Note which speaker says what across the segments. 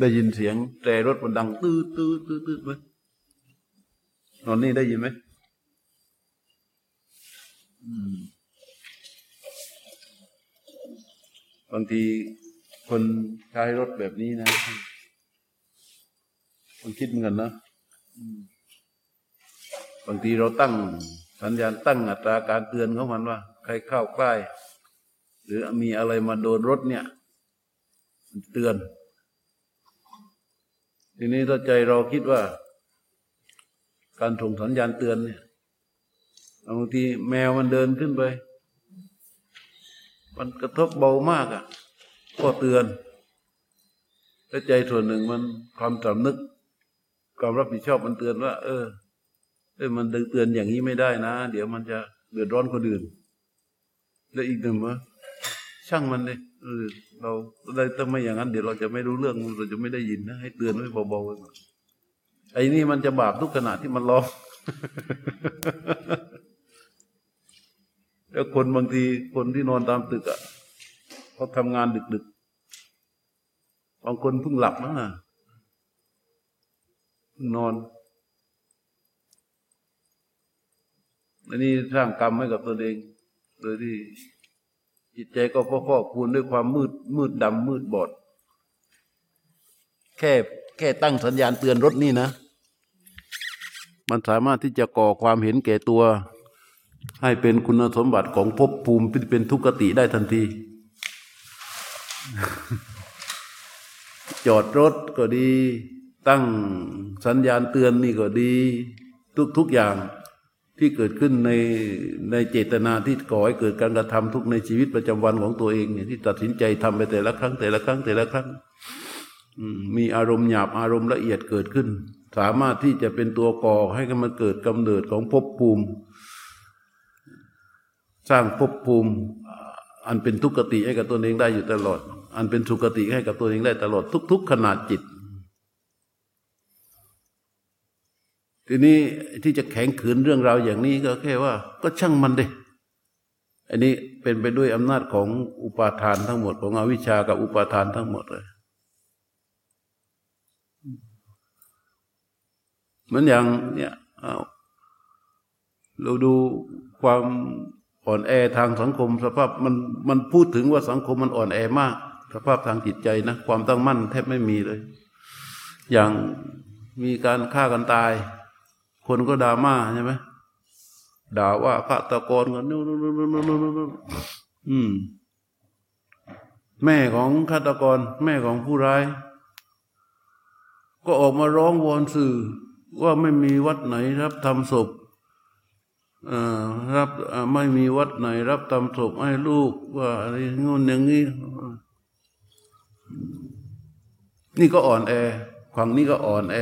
Speaker 1: ได้ยินเสียงแต่รถมันดัง ตื้อตื้อตื้อตื้อไหมตอนนี้ได้ยินไหมบางทีคนใช้รถแบบนี้นะมันคิดเหมือนกันนะบางทีเราตั้ง สัญญาณตั้งอัตราการเตือนของมันว่า ใครเข้าใกล้ หรือมีอะไรมาโดนรถเนี่ย เตือน ทีนี้ถ้าใจเราคิดว่า การส่งสัญญาณเตือนเนี่ยบางทีแมวมันเดินขึ้นไป มันกระทบเบามากอะ ก็เตือนและใจส่วนหนึ่งมันความสำนึก ความรับผิดชอบมันเตือนว่า เออเออมันเตือนอย่างนี้ไม่ได้นะ เดี๋ยวมันจะเดือดร้อนคนอื่น และอีกหนึ่งว่าช่างมันเลย เราได้ถ้าไม่อย่างนั้นเดี๋ยวเราจะไม่รู้เรื่องเราจะไม่ได้ยินนะให้เตือนไว้เบาๆไอ้นี่มันจะบาปทุกขณะที่มันร้องแล้วคนบางทีคนที่นอนตามตึกอะเขาทำงานดึกๆบางคนเพิ่งหลับนะเพิ่งนอนอันนี้สร้างกรรมให้กับตัวเอง โดยที่ จิตใจก็พ่อคูณด้วยความมืดมืดดำมืดบอด แค่แค่ตั้งสัญญาณเตือนรถนี่นะ มันสามารถที่จะก่อความเห็นแก่ตัว ให้เป็นคุณสมบัติของภพภูมิที่เป็นทุกขติได้ทันที จอดรถก็ดี ตั้งสัญญาณเตือนนี่ก็ดี ทุกทุกอย่าง ที่เกิดขึ้นในในเจตนาที่ก่อให้เกิดการกระทำทุกในชีวิตประจำวันของตัวเองเนี่ยที่ตัดสินใจทำไปแต่ละครั้ง แต่ละครั้งแต่ละครั้งมีอารมณ์หยาบอารมณ์ละเอียดเกิดขึ้น สามารถที่จะเป็นตัวก่อให้มันเกิดกำเนิดของภพภูมิ สร้างภพภูมิ อันเป็นทุกขติให้กับตัวเองได้อยู่ตลอด อันเป็นสุขติให้กับตัวเองได้ตลอดทุก ๆ ขนาดจิต ทีนี้ที่จะแข็งขืนเรื่องราวอย่างนี้ก็แค่ว่า ก็ช่างมันเด้อันนี้เป็นไปด้วยอำนาจของอุปาทานทั้งหมด ของอวิชชากับอุปาทานทั้งหมดเลยมือนอย่างเนี่ยเราดูความอ่อนแอทางสังคม สภาพมันมันพูดถึงว่าสังคมมันอ่อนแอมาก สภาพทางจิตใจนะ ความตั้งมั่นแทบไม่มีเลย อย่างมีการฆ่ากันตาย คนก็ด่ามาใช่ไหมด่าว่าฆาตกรกันนู่นนู่นนู่นนู่นนู่นอืม แม่ของฆาตกร แม่ของผู้ร้าย ก็ออกมาร้องวอนสื่อ ว่าไม่มีวัดไหนรับทำศพรับไม่มีวัดไหน รับทำศพให้ลูก ว่าอะไรงูนอย่างนี้ นี่ก็อ่อนแอฝั่งนี้ก็อ่อนแอ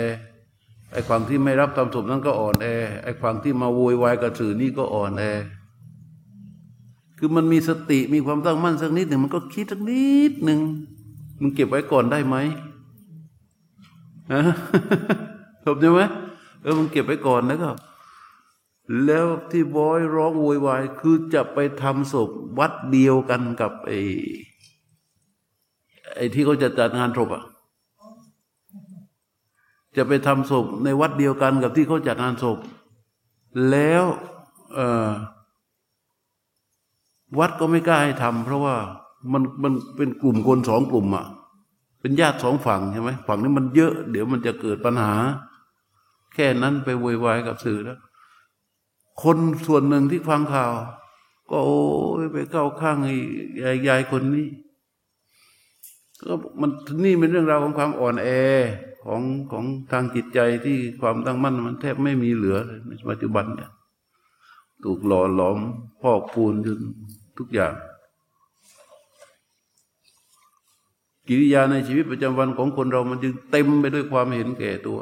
Speaker 1: ไอ้ฝั่งที่ไม่รับทำศพนั้นก็อ่อนแอ ไอ้ฝั่งที่มาโวยวายกับสื่อนี่ก็อ่อนแอ คือมันมีสติมีความตั้งมั่นสักนิดหนึ่งมันก็คิดสักนิดหนึ่งมันเก็บไว้ก่อนได้ไหมฮะถูกใช่ไหมเออมันเก็บไว้ก่อนแล้วก็แล้วที่บอยร้องโวยวายคือจะไปทำศพวัดเดียวกันกับไอ้ไอ้ที่เขาจะจัดงานศพอะ จะไปทำศพในวัดเดียวกันกับที่เขาจัดงานศพ แล้ววัดก็ไม่กล้าให้ทำเพราะว่ามันมันเป็นกลุ่มคนสองกลุ่มอะเป็นญาติสองฝั่งใช่ไหมฝั่งนี้มันเยอะ เดี๋ยวมันจะเกิดปัญหา แค่นั้นไปวุ่นวายกับสื่อแล้ว คนส่วนหนึ่งที่ฟังข่าว ก็โอ้ยไปเข้าข้างไอ้ยายคนนี้ก็มันนี่เป็นเรื่องราวของความอ่อนแอ ของของทางจิตใจที่ความตั้งมั่นมันแทบไม่มีเหลือเลยในปัจจุบันเนี่ยถูกหล่อหลอมพอกพูนจนทุกอย่าง กิริยาในชีวิตประจำวันของคนเรามันจึงเต็มไปด้วยความเห็นแก่ตัว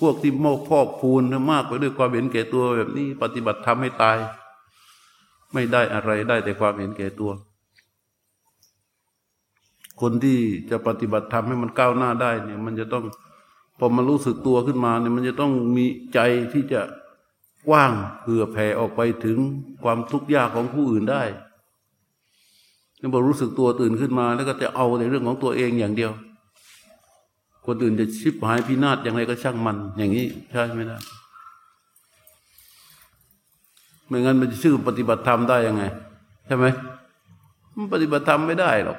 Speaker 1: พวกที่โมกพอกพูนมากไปด้วยความเห็นแก่ตัวแบบนี้ ปฏิบัติทำให้ตาย ไม่ได้อะไรได้แต่ความเห็นแก่ตัว คนที่จะปฏิบัติธรรมให้มันก้าวหน้าได้เนี่ย มันจะต้องพอมันรู้สึกตัวขึ้นมาเนี่ย มันจะต้องมีใจที่จะกว้างเผื่อแผ่ออกไปถึงความทุกข์ยากของผู้อื่นได้เนี่พอรู้สึกตัวตื่นขึ้นมา แล้วก็จะเอาในเรื่องของตัวเองอย่างเดียว คนอื่นจะชิบหายพินาศอย่างไรก็ช่างมัน อย่างนี้ใช่ไม่ได้ไม่งั้นมันจะชื่อปฏิบัติธรรมได้ยังไง ใช่ไหมมันปฏิบัติธรรมไม่ได้หรอก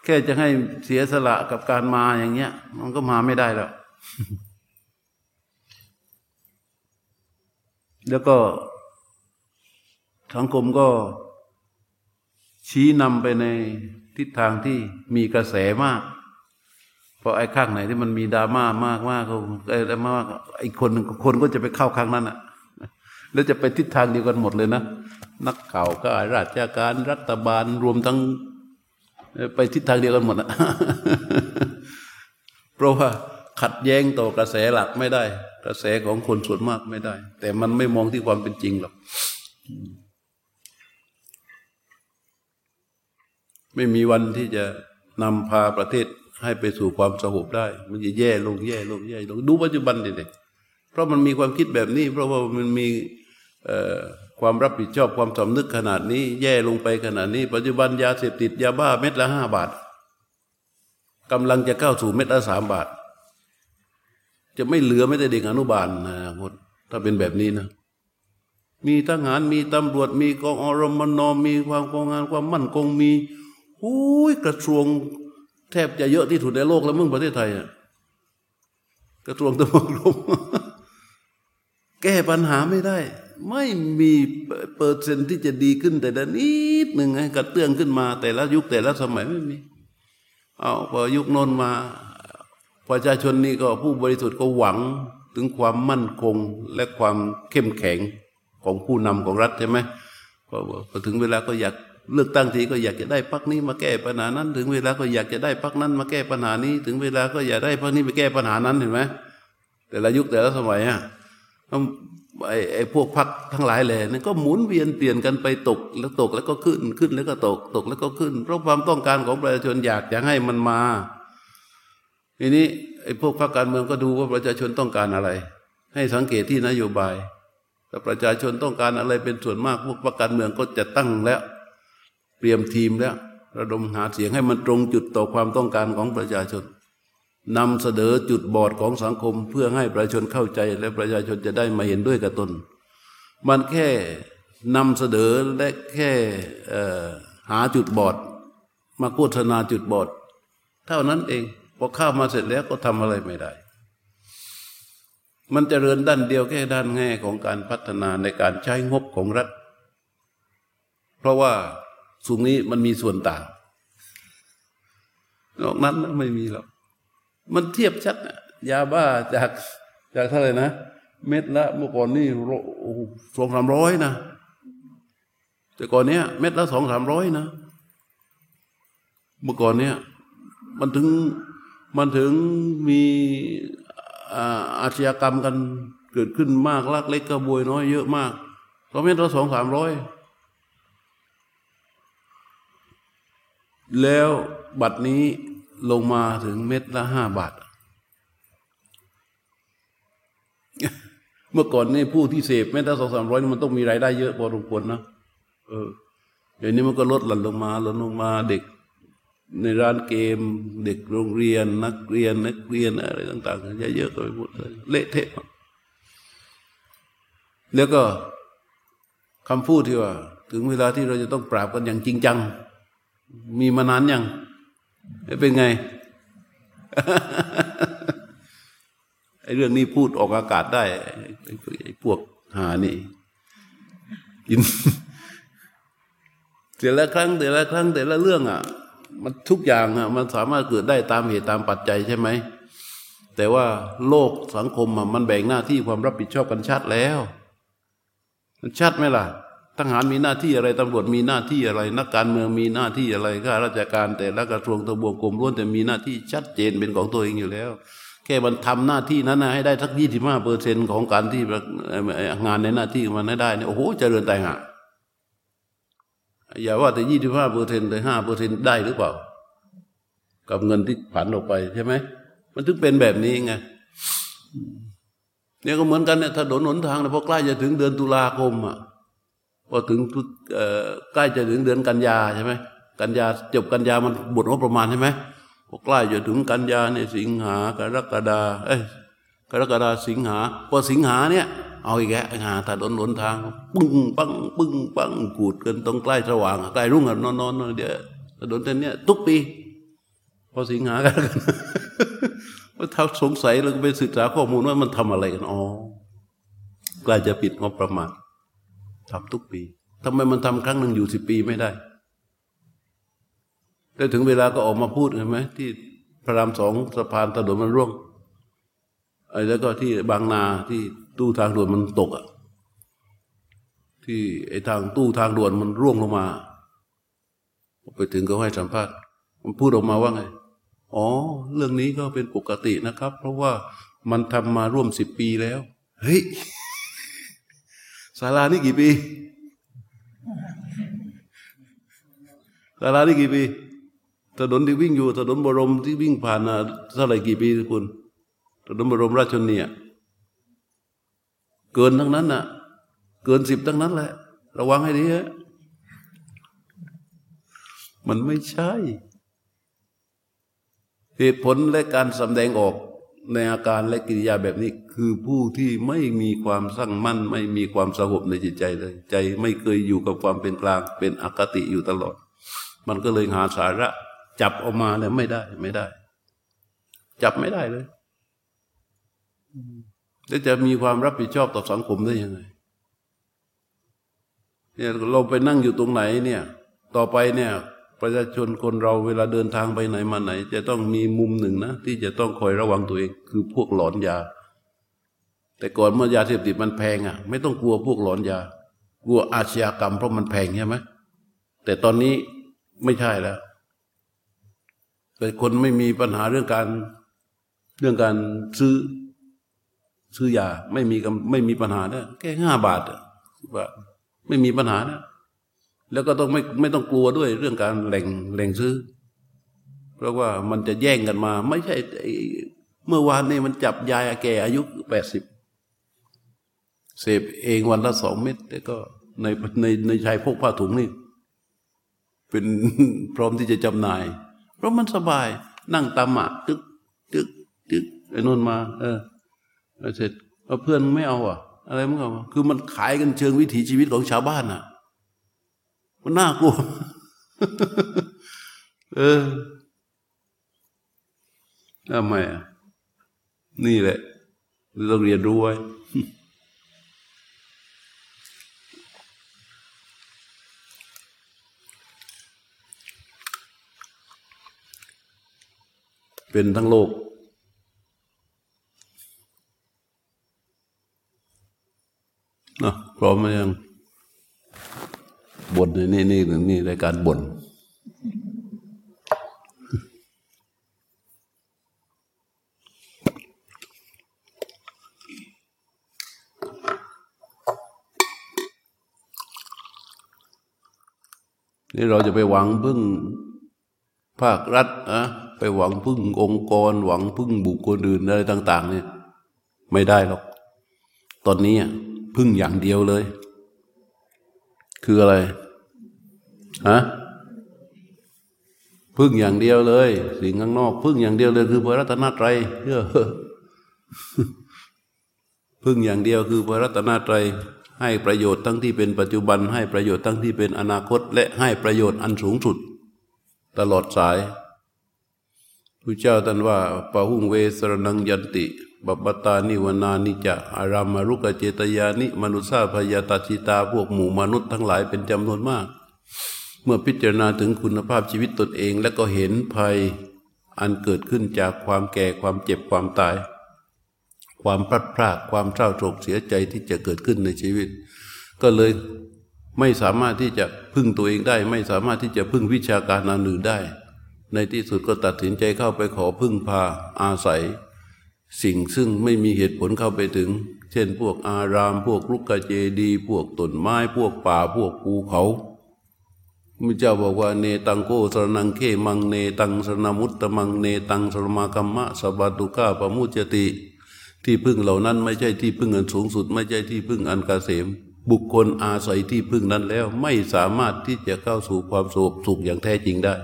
Speaker 1: แค่จะให้เสียสละกับการมาอย่างเงี้ย มันก็มาไม่ได้แล้ว แล้วก็สังคมก็ชี้นำไปในทิศทางที่มีกระแสมาก เพราะไอ้ข้างไหนที่มันมีดราม่ามากมากก็ไอ้มากไอ้คนคนก็จะไปเข้าข้างนั้นอะ แล้วจะไปทิศทางเดียวกันหมดเลยนะ นักข่าวก็ราชการรัฐบาลรวมทั้ง ไปทิศทางเดียวกันหมดอะเพราะว่าขัดแย้งต่อกระแสหลักไม่ได้ กระแสของคนส่วนมากไม่ได้ แต่มันไม่มองที่ความเป็นจริงหรอกไม่มีวันที่จะนำพาประเทศให้ไปสู่ความสงบได้ มันจะแย่ลงแย่ลงแย่ลงดูปัจจุบันดิเด็เพราะมันมีความคิดแบบนี้ เพราะว่ามันมี ความรับผิดชอบความสำนึกขนาดนี้ แย่ลงไปขนาดนี้ ปัจจุบันยาเสพติดยาบ้าเม็ดละห้าบาทกำลังจะเข้าสู่เม็ดละสามบาท จะไม่เหลือไม่แต่เด็กอนุบาลนะคนถ้าเป็นแบบนี้นะ มีทหารมีตำรวจมีกองอรมนอมีความกองงานความมั่นคงมีหูยกระทรวงแทบจะเยอะที่สุดในโลกแล้วมึงประเทศไทยอะกระทรวงตำรวจแก้ปัญหาไม่ได้ ไม่มีเปอร์เซ็นต์ที่จะดีขึ้นแต่ละนิดหนึ่งไงกระเตื้องขึ้นมา แต่ละยุคแต่ละสมัยไม่มีเอาพอยุคนนมา ประชาชนนี่ก็ผู้บริสุทธิ์ก็หวังถึงความมั่นคงและความเข้มแข็งของผู้นำของรัฐใช่ไหมพอถึงเวลาก็อยากเลือกตั้งทีก็อยากจะได้พักนี้มาแก้ปัญหานั้น ถึงเวลาก็อยากจะได้พักนั้นมาแก้ปัญหานี้ ถึงเวลาก็อยากได้พักนี้ไปแก้ปัญหานั้นเห็นไหมแต่ละยุคแต่ละสมัยอะ ไอ้ไอ้พวกพักทั้งหลายแหล่นี่ก็หมุนเวียนเปลี่ยนกันไปตกแล้วตกแล้วก็ขึ้นขึ้นแล้วก็ตกตกแล้วก็ขึ้น เพราะความต้องการของประชาชนอยากจะให้มันมาทีนี้ไอ้พวกพรรคการเมืองก็ดูว่าประชาชนต้องการอะไร ให้สังเกตที่นโยบายถ้าประชาชนต้องการอะไรเป็นส่วนมากพวกพรรคการเมืองก็จะตั้งแล้ว เตรียมทีมแล้ว ระดมหาเสียงให้มันตรงจุดต่อความต้องการของประชาชน นำเสนอจุดบอดของสังคมเพื่อให้ประชาชนเข้าใจและประชาชนจะได้มาเห็นด้วยกับตน มันแค่นำเสนอและแค่หาจุดบอด มาโฆษณาจุดบอด เท่านั้นเองพอเข้ามาเสร็จแล้วก็ทำอะไรไม่ได้ มันจเจริญด้านเดียวแค่ด้านแง่ของการพัฒนาในการใช้งบของรัฐ เพราะว่าสูงนี้มันมีส่วนต่างนอกนั้นไม่มีหรอก มันเทียบชัดยาบ้าจากจากเท่าไหร่นะ เม็ดละเมื่อก่อนนี่สองสามร้อยนะ แต่ก่อนเนี้ย เม็ดละสองสามร้อยนะ เมื่อก่อนเนี้ยมันถึงมันถึงมีอาชญากรรมกันเกิดขึ้นมากลักเล็กกระบวยน้อยเยอะมากเพราะเม็ดละสองสามร้อยแล้วบัตรนี้ ลงมาถึงเม็ดละห้าบาท เมื่อก่อนนี่ผู้ที่เสพเม็ดละสองสามร้อยมันต้องมีรายได้เยอะพอสมควรนะเออเดี๋ยวนี้มันก็ลดหลั่นลงมาลดลงมาเด็กในร้านเกม เด็กโรงเรียน นักเรียน นักเรียนอะไรต่างๆเยอะๆก็ไปหมดเลยเละเทะแล้วก็คำพูดที่ว่า ถึงเวลาที่เราจะต้องปราบกันอย่างจริงจัง มีมานานยัง เป็นไงไอ้เรื่องนี้พูดออกอากาศได้ไอ้พวกหานี่กินแต่ละครั้งแต่ละครั้งแต่ละเรื่องอะ มันทุกอย่างอะ มันสามารถเกิดได้ตามเหตุตามปัจจัยใช่ไหมแต่ว่าโลกสังคมอะมันแบ่งหน้าที่ความรับผิดชอบกันชัดแล้ว มันชัดไหมล่ะ ทหารมีหน้าที่อะไรตำรวจมีหน้าที่อะไร นักการเมืองมีหน้าที่อะไรข้าราชการ แต่ละกระทรวงตะบวงกรมล้วนแต่มีหน้าที่ชัดเจนเป็นของตัวเองอยู่แล้ว แค่มันทำหน้าที่นั้นนะให้ได้ทักยี่สิบห้าเปอร์เซ็นของการที่งานในหน้าที่มันได้เนี่ยโอ้โหเจริญต่งอะอย่าว่าแต่ยี่สิบห้าเปอร์เซ็นต์แต่ห้าเปอร์เซ็นต์ได้หรือเปล่า กับเงินที่ผันออกไปใช่ไหมมันถึงเป็นแบบนี้ไงเนี่ยก็เหมือนกันเนี่ยถนนหนทางเนี่ยพอใกล้จะถึงเดือนตุลาคมอะ พอถึงใกล้จะถึงเดือนกันยาใช่ไหมกันยาจบกันยามันบทงบประมาณใช่ไหมพอใกล้จะถึงกันยาเนี่ยสิงหากรกฎาเอ้ยกรกฎาสิงหาพอสิงหาเนี่ย เอาอีกแล้วหาถนนหนทางปึ้งปังปึ้งปังกูดกันตรงใกล้สว่างใกล้รุ่งอะนอนนอนเดี๋ยวถนนเส้นเนี้ยทุกปี พอสิงหากันว่าถ้าสงสัยเราก็ไปศึกษาข้อมูลว่ามันทำอะไรกันอ๋อใกลายจะปิดงบประมาณ ทำทุกปีทำไมมันทำครั้งหนึ่งอยู่สิบปีไม่ได้แล้ถึงเวลาก็ออกมาพูดเห็นไหมที่พระรามสองสะพานถนนมันร่วงไอ้แล้วก็ที่บางนาที่ตู้ทางด่วนมันตกอะที่ไอ้ทางตู้ทางด่วนมันร่วงลงมาไปถึงก็ให้สัมภาษณ์ มันพูดออกมาว่าไง อ๋อ เรื่องนี้ก็เป็นปกตินะครับ เพราะว่ามันทำมาร่วมสิบปีแล้ว เฮ้ย ศาลานี่กี่ปีศาลานี่กี่ปี ถนนที่วิ่งอยู่ ถนนบรมที่วิ่งผ่านเท่าไหร่กี่ปีคุณ ถนนบรมราชชนนีเกินทั้งนั้นน่ะ เกินสิบทั้งนั้นแหละ ระวังให้ดีฮะมันไม่ใช่ เหตุผลและการสำแดงออก ในอาการและกิริยาแบบนี้ คือผู้ที่ไม่มีความสั่งมั่น ไม่มีความสงบในจิตใจเลย ใจไม่เคยอยู่กับความเป็นกลางเป็นอคติอยู่ตลอด มันก็เลยหาสาระ จับออกมาแล้วไม่ได้ไม่ได้ จับไม่ได้เลยแล้วจะมีความรับผิดชอบต่อสังคมได้ยังไงเนี่ยเราไปนั่งอยู่ตรงไหนเนี่ย ต่อไปเนี่ย ประชาชนคนเราเวลาเดินทางไปไหนมาไหน จะต้องมีมุมหนึ่งนะ ที่จะต้องคอยระวังตัวเอง คือพวกหลอนยา แต่ก่อนเมื่อยาเสพติดมันแพงอะ ไม่ต้องกลัวพวกหลอนยา กลัวอาชญากรรมเพราะมันแพงใช่ไหมแต่ตอนนี้ไม่ใช่แล้วแต่คนไม่มีปัญหาเรื่องการเรื่องการซื้อซื้อยาไม่มีไม่มีปัญหาเนี่ยแค่ห้าบาทว่าไม่มีปัญหานะ แล้วก็ต้องไม่ไม่ต้องกลัวด้วยเรื่องการแหล่งแหล่งซื้อ เพราะว่ามันจะแย่งกันมา ไม่ใช่เมื่อวานนี้มันจับยายแก่อายุแปดสิบเสพเองวันละสองเม็ดแต่ก็ในในในชายพกผ้าถุงนี่ เป็นพร้อมที่จะจำหน่าย เพราะมันสบายนั่งตามอะตึกตึกตึกไอ้นนมา เออเสร็จเอาเพื่อนไม่เอาอะ อะไรมึงเอาคือมันขายกันเชิงวิถีชีวิตของชาวบ้านอะ มันน่ากลัว เออทำไมอะนี่แหละเราเรียนรู้ไว้เป็นทั้งโลก นะพร้อมไหมยัง บ่นนี่นี่นี่รายการบ่นนี่เราจะไปหวังพึ่งภาครัฐอะไปหวังพึ่งองค์กร หวังพึ่งบุคคลอื่นอะไรต่าง ๆ เนี่ย ไม่ได้หรอก ตอนนี้พึ่งอย่างเดียวเลย คืออะไรฮะพึ่งอย่างเดียวเลย สิ่งข้างนอก พึ่งอย่างเดียวเลยคือพระรัตนตรัยเพื่อพึ่งอย่างเดียวคือพระรัตนตรัยให้ประโยชน์ทั้งที่เป็นปัจจุบัน ให้ประโยชน์ทั้งที่เป็นอนาคต และให้ประโยชน์อันสูงสุด ตลอดสายพระเจ้าท่านว่าปะหุงเวสรนังยันติ บัปตานิวนานิจะอารามารุกเจตยานิมนุษาพยาตาชิตาพวกหมู่มนุษย์ทั้งหลายเป็นจำนวนมาก เมื่อพิจารณาถึงคุณภาพชีวิตตนเองและก็เห็นภัยอันเกิดขึ้นจากความแก่ความเจ็บความตาย ความพลัดพรากความเศร้าโศกเสียใจที่จะเกิดขึ้นในชีวิต ก็เลยไม่สามารถที่จะพึ่งตัวเองได้ ไม่สามารถที่จะพึ่งวิชาการอันอื่นได้ ในที่สุดก็ตัดสินใจเข้าไปขอพึ่งพาอาศัย สิ่งซึ่งไม่มีเหตุผลเข้าไปถึง เช่นพวกอารามพวกลุกกะเจดี พวกต้นไม้พวกป่าพวกภูเขามิเจ้าบอกว่าเนตังโกสรนังเขมังเนตังสรณมุตตมังเนตังสรมากัมมะสบัตุก้าปมุจติ ที่พึ่งเหล่านั้นไม่ใช่ที่พึ่งอันสูงสุด ไม่ใช่ที่พึ่งอันกเกษม บุคคลอาศัยที่พึ่งนั้นแล้วไม่สามารถที่จะเข้าสู่ความสุขสุขอย่างแท้จริงได้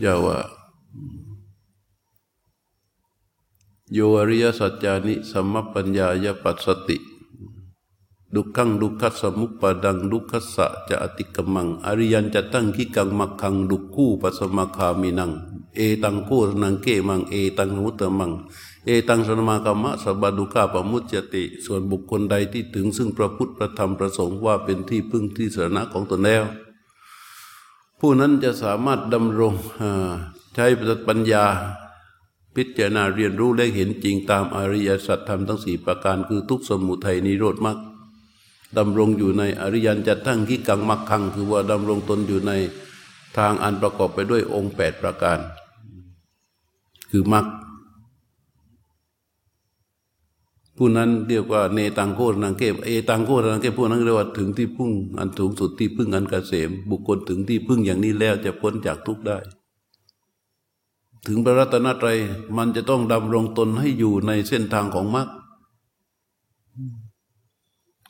Speaker 1: เจ้าว่า โยอริยสัจจานิสัมมปัญญายปัสสติ ดุขังดุขัสสมุปปดังดุขัสสะจะอติกมัง อริยันจะตั้งขิกังมักขังดุคู่ปัสมาคามินัง เอตังโคนังเกมัง เอตังมุตตมัง เอตังสนมากรรมะสบาดุกาปมุจจติ ส่วนบุคคลใดที่ถึงซึ่งพระพุทธพระธรรมพระสงฆ์ว่าเป็นที่พึ่งที่สรณะของตนแล้วผู้นั้นจะสามารถดำรง ใช้ปัญญาพิจารณาเรียนรู้และเห็นจริงตามอริยสัจธรรมทั้งสี่ประการคือทุกสมุทัยนิโรธมรรคดำรงอยู่ในอริยันจัตทั้งที่กังมักคัง คือว่าดำรงตนอยู่ในทางอันประกอบไปด้วยองค์แปดประการ คือมรรคผู้นั้นเรียกว่าเนตังโคนังเก็บเอตังโคนังเก็บผู้นั้นเรียกว่าถึงที่พึ่งอันสูงสุดที่พึ่งอันกเกษมบุคคลถึงที่พึ่งอย่างนี้แล้วจะพ้นจากทุกข์ได้ ถึงพระรัตนตรัยมันจะต้องดำรงตนให้อยู่ในเส้นทางของมรรค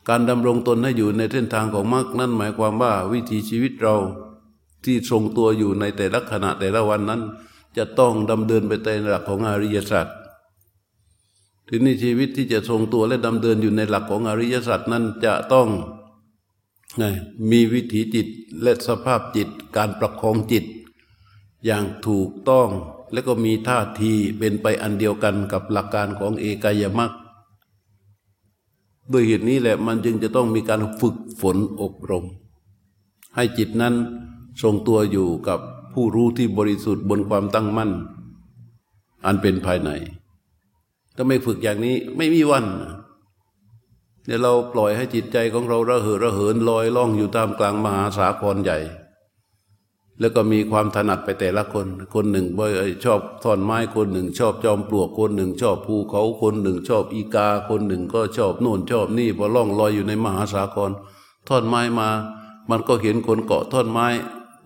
Speaker 1: การดำรงตนให้อยู่ในเส้นทางของมรรคนั่นหมายความว่าวิถีชีวิตเราที่ทรงตัวอยู่ในแต่ละขณะแต่ละวันนั้น จะต้องดำเดินไปในหลักของอริยสัจทีนี้ชีวิตที่จะทรงตัวและดำเดินอยู่ในหลักของอริยสัจนั้นจะต้องไงมีวิถีจิตและสภาพจิตการประคองจิต อย่างถูกต้อง แล้วก็มีท่าทีเป็นไปอันเดียวกันกับหลักการของเอกายมรรคด้วยเหตุนี้แหละมันจึงจะต้องมีการฝึกฝนอบรม ให้จิตนั้นทรงตัวอยู่กับผู้รู้ที่บริสุทธิ์บนความตั้งมั่น อันเป็นภายใน ถ้าไม่ฝึกอย่างนี้ไม่มีวันเดี๋ยวเราปล่อยให้จิตใจของเราระเหอระเหินลอยล่องอยู่ตามกลางมหาสาครใหญ่ แล้วก็มีความถนัดไปแต่ละคน คนหนึ่งชอบท่อนไม้คนหนึ่ง ชอบจอมปลวกคนหนึ่ง ชอบภูเขาคนหนึ่ง ชอบอีกาคนหนึ่ง ก็ชอบโน่นชอบนี่พอล่องลอยอยู่ในมหาสากรท่อนไม้มา มันก็เห็นคนเกาะท่อนไม้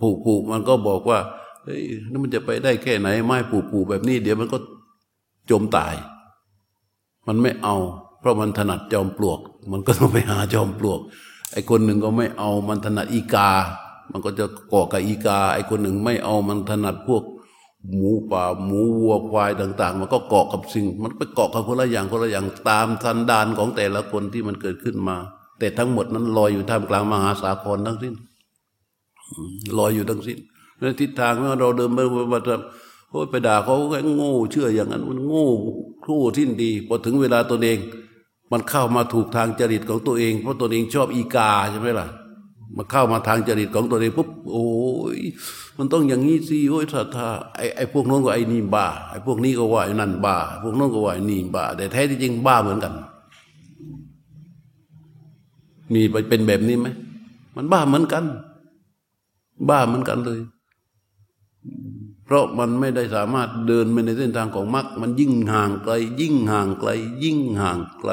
Speaker 1: ผูกผูกมันก็บอกว่าเฮ้ยนั่นมันจะไปได้แค่ไหน ไม้ผูกผูกแบบนี้ เดี๋ยวมันก็จมตาย มันไม่เอา เพราะมันถนัดจอมปลวก มันก็ต้องไปหาจอมปลวกไอ้คนหนึ่งก็ไม่เอามันถนัดอีกา มันก็จะเกาะกับอีกา ไอ้คนหนึ่งไม่เอามันถนัดพวก หมูป่าหมูวัวควายต่าง ๆ มันก็เกาะกับสิ่ง มันไปเกาะกับคนละอย่างคนละอย่างตามสันดานของแต่ละคนที่มันเกิดขึ้นมา แต่ทั้งหมดนั้นลอยอยู่ท่ามกลางมหาสาครทั้งสิ้นลอยอยู่ทั้งสิ้นในทิศทางเมื่อเราเดินไปว่าโอ้ไปด่าเขาแค่โง่ เชื่ออย่างนั้นมันโง่ครู่ทิ้นดีพอถึงเวลาตัวเอง มันเข้ามาถูกทางจริตของตัวเอง เพราะตัวเองชอบอีกาใช่ไหมล่ะ มาเข้ามาทางจริตของตัวเองปุ๊บโอ้ยมันต้องอย่างนี้สิโอ้ยถ้าถ้าไอ้ไอ้พวกน้นก็ไอ้นี่บ้าไอ้พวกนี้ก็ว่าไอ้นั่นบ้า พวกน้นก็ว่าไอ้นี่บ้า แต่แท้ที่จริงบ้าเหมือนกัน มีไปเป็นแบบนี้ไหมมันบ้าเหมือนกัน บ้าเหมือนกันเลย เพราะมันไม่ได้สามารถเดินไปในเส้นทางของมรรคมันยิ่งห่างไกล ยิ่งห่างไกล ยิ่งห่างไกล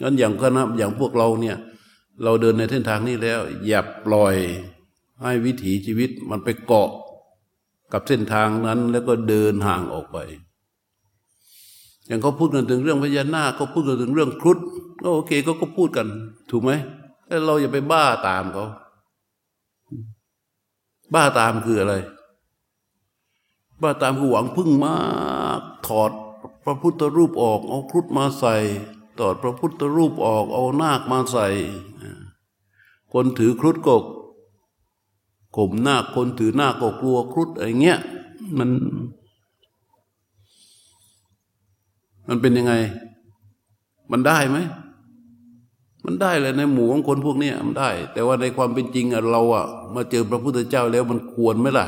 Speaker 1: งั้นอย่างคณะอย่างพวกเราเนี่ย เราเดินในเส้นทางนี้แล้ว อย่าปล่อยให้วิถีชีวิตมันไปเกาะกับเส้นทางนั้น แล้วก็เดินห่างออกไป อย่างเขาพูดกันถึงเรื่องพญานาคเขาพูดกันถึงเรื่องครุฑก็โอเคก็ก็พูดกัน ถูกไหมแต่เราอย่าไปบ้าตามเขาบ้าตามคืออะไร บ้าตามคือหวังพึ่งมาก ถอดพระพุทธรูปออก เอาครุฑมาใส่ ถอดพระพุทธรูปออกเอานาคมาใส่ คนถือครุฑก็ข่มหน้าคนถือหน้าก็กลัวครุฑอะไรเงี้ยมัน มันเป็นยังไง มันได้ไหมมันได้เลยในหมู่ของคนพวกนี้มันได้ แต่ว่าในความเป็นจริงอะเราอะมาเจอพระพุทธเจ้าแล้วมันควรไหมล่ะ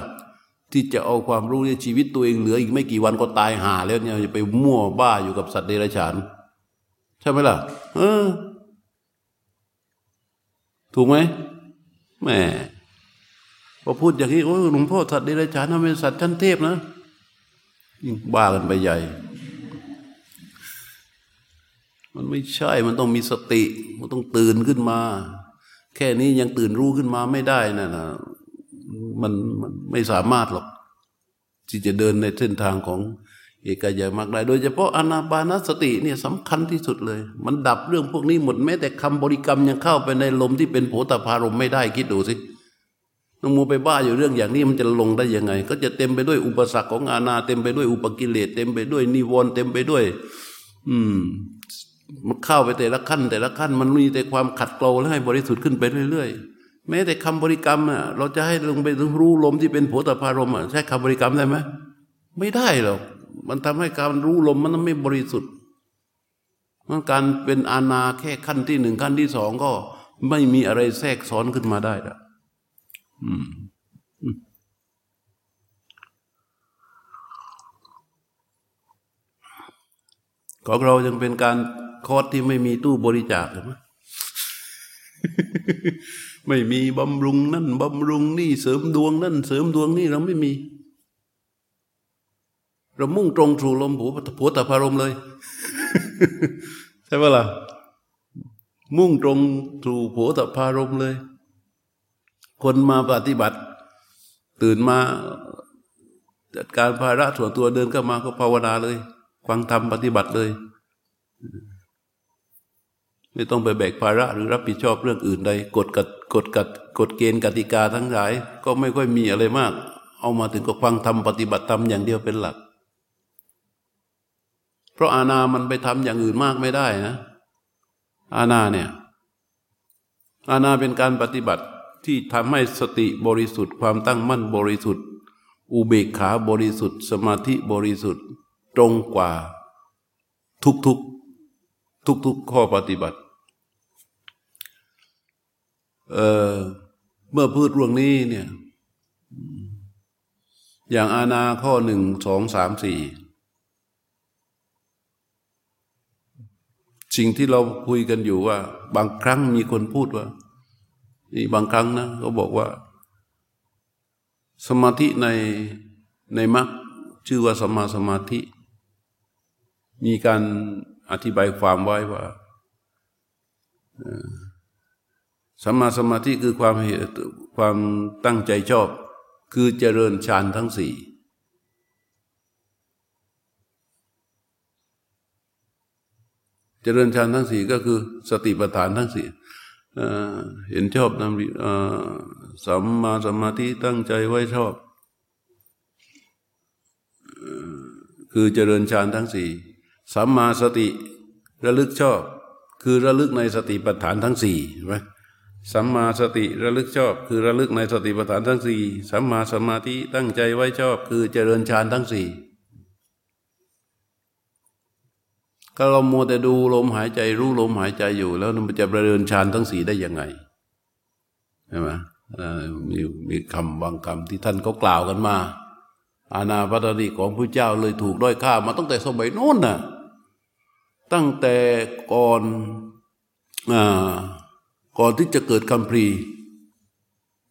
Speaker 1: ที่จะเอาความรู้ในชีวิตตัวเองเหลืออีกไม่กี่วันก็ตายหาแล้วเนี่ยจะไปมั่วบ้าอยู่กับสัตว์เดรัจฉาน ช่ไหมล่ะ เออ ถูกไหมแม่พอพูดอย่างนี้โอ้หลวงพ่อสัตว์เดรัจฉานทำเป็นสัตว์ชั้นเทพนะยิ่งบ้ากันไปใหญ่ มันไม่ใช่ มันต้องมีสติ มันต้องตื่นขึ้นมา แค่นี้ยังตื่นรู้ขึ้นมาไม่ได้นะนะมันมันไม่สามารถหรอก ที่จะเดินในเส้นทางของ เอกายมากได้โดยเฉพาะอนาปานสติเนี่ยสำคัญที่สุดเลย มันดับเรื่องพวกนี้หมดแม้แต่คำบริกรรมยังเข้าไปในลมที่เป็นโผตพารมไม่ได้คิดดูสิน้องมูไปบ้าอยู่เรื่องอย่างนี้มันจะลงได้ยังไง ก็จะเต็มไปด้วยอุปสรรคของอาณาเต็มไปด้วยอุปกิเลสเต็มไปด้วยนิวรณ์เต็มไปด้วย อืม มันเข้าไปแต่ละขั้น แต่ละขั้น มันมีแต่ความขัดเกลาและให้บริสุทธิ์ขึ้นไปเรื่อยๆแม้แต่คำบริกรรมอะเราจะให้ลงไปรู้ลมที่เป็นโผฏฐารมอะใช้คำบริกรรมได้ไหมไม่ได้หรอก มันทำให้การรู้ลมมันไม่บริสุทธิ์มันการเป็นอาณาแค่ขั้นที่หนึ่งขั้นที่สองก็ไม่มีอะไรแทรกซ้อนขึ้นมาได้ละของเรายังเป็นการคอร์สที่ไม่มีตู้บริจาคใช่ไหมไม่มีบำรุงนั่นบำรุงนี่เสริมดวงนั่นเสริมดวงนี่เราไม่มี เรามุ่งตรงสู่ลมผัวผัวตาพารมเลย ใช่ไหมล่ะ มุ่งตรงสู่ผัวตาพารมเลย คนมาปฏิบัติ ตื่นมาจัดการภาระส่วนตัวเดินเข้ามาก็ภาวนาเลยฟังธรรมปฏิบัติเลย ไม่ต้องไปแบกภาระหรือรับผิดชอบเรื่องอื่นใดกฎกัดกฎกัดกฎเกณฑ์กติกาทั้งหลาย ก็ไม่ค่อยมีอะไรมาก เอามาถึงก็ฟังธรรมปฏิบัติธรรมอย่างเดียวเป็นหลัก เพราะอาณามันไปทำอย่างอื่นมากไม่ได้นะ อาณาเนี่ย อาณาเป็นการปฏิบัติที่ทำให้สติบริสุทธิ์ ความตั้งมั่นบริสุทธิ์ อุเบกขาบริสุทธิ์ สมาธิบริสุทธิ์ ตรงกว่า ทุกทุกทุกทุกข้อปฏิบัติเเมื่อพูดเรื่องนี้เนี่ย อย่างอาณาข้อหนึ่งสองสามสี่ สิ่งที่เราคุยกันอยู่ว่า บางครั้งมีคนพูดว่านี่บางครั้งนะเขาบอกว่า สมาธิในในมรรคชื่อว่าสมาสมาธิ มีการอธิบายความไว้ว่าสัมมาสมาธิคือความความตั้งใจชอบ คือเจริญฌานทั้งสี่ เจริญฌานทั้งสี่ก็คือสติปัฏฐานทั้งสี่เห็นชอบนำสัมมาสมาธิตั้งใจไว้ชอบ คือเจริญฌานทั้งสี่สัมมาสติระลึกชอบ คือระลึกในสติปัฏฐานทั้งสี่ใช่ไหมสัมมาสติระลึกชอบ คือระลึกในสติปัฏฐานทั้งสี่สัมมาสมาธิตั้งใจไว้ชอบ คือเจริญฌานทั้งสี่ ก็เราโมแต่ดูลมหายใจรู้ลมหายใจอยู่ แล้วมันจะประเจริญฌานทั้งสี่ได้ยังไงใช่ไหมมีมีคำบางคำที่ท่านเขากล่าวกันมา อาณาพัตติของพระเจ้าเลยถูกด้อยค่ามาตั้งแต่สมัยโน้นน่ะตั้งแต่ก่อนอก่อนที่จะเกิดคัมภีร์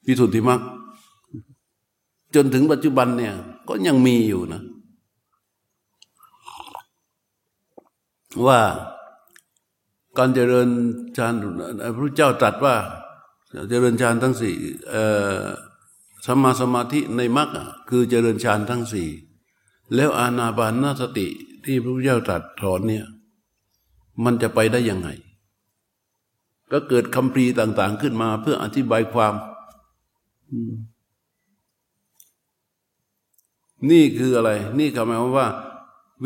Speaker 1: พิสุทธิมรรคจนถึงปัจจุบันเนี่ยก็ยังมีอยู่นะ ว่าการเจริญฌานพระเจ้าตรัสว่า เจริญฌานทั้งสี่สมาสมาธิในมรรคคือเจริญฌานทั้งสี่แล้วอานาบานนาสติที่พระพุทธเจ้าตรัสถอนเนี่ยมันจะไปได้ยังไง ก็เกิดคำพรีต่าง ๆ ขึ้นมาเพื่ออธิบายความ นี่คืออะไร นี่หมายคว่าวิ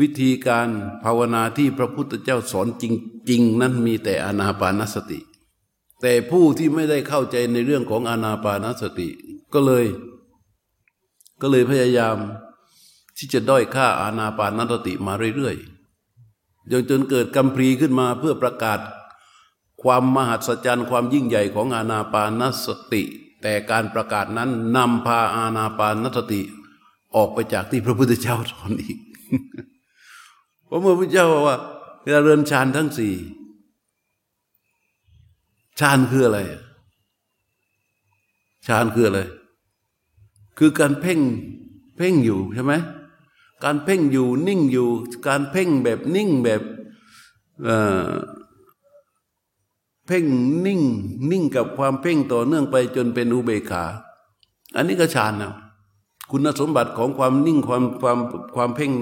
Speaker 1: วิธีการภาวนาที่พระพุทธเจ้าสอนจริง ๆ นั้นมีแต่อานาปานสติ แต่ผู้ที่ไม่ได้เข้าใจในเรื่องของอานาปานสติ ก็เลย ก็เลยพยายาม ที่จะด้อยค่าอานาปานสติมาเรื่อยๆจนจนเกิดกัมพรีขึ้นมาเพื่อประกาศ ความมหัศจรรย์ความยิ่งใหญ่ของอาณาปานสติ แต่การประกาศนั้นนำพาอาณาปานสติ ออกไปจากที่พระพุทธเจ้าสอนอีก เพราะเมื่อพระเจ้าบอกว่าเราเริญฌานทั้งสี่ฌานคืออะไรฌานคืออะไร คือการเพ่งเพ่งอยู่ใช่ไหมการเพ่งอยู่นิ่งอยู่ การเพ่งแบบนิ่งแบบเพ่งนิ่ง นิ่งกับความเพ่งต่อเนื่องไปจนเป็นอุเบกขา อันนี้ก็ฌานนะ คุณสมบัติของความนิ่งความความความเพ่ง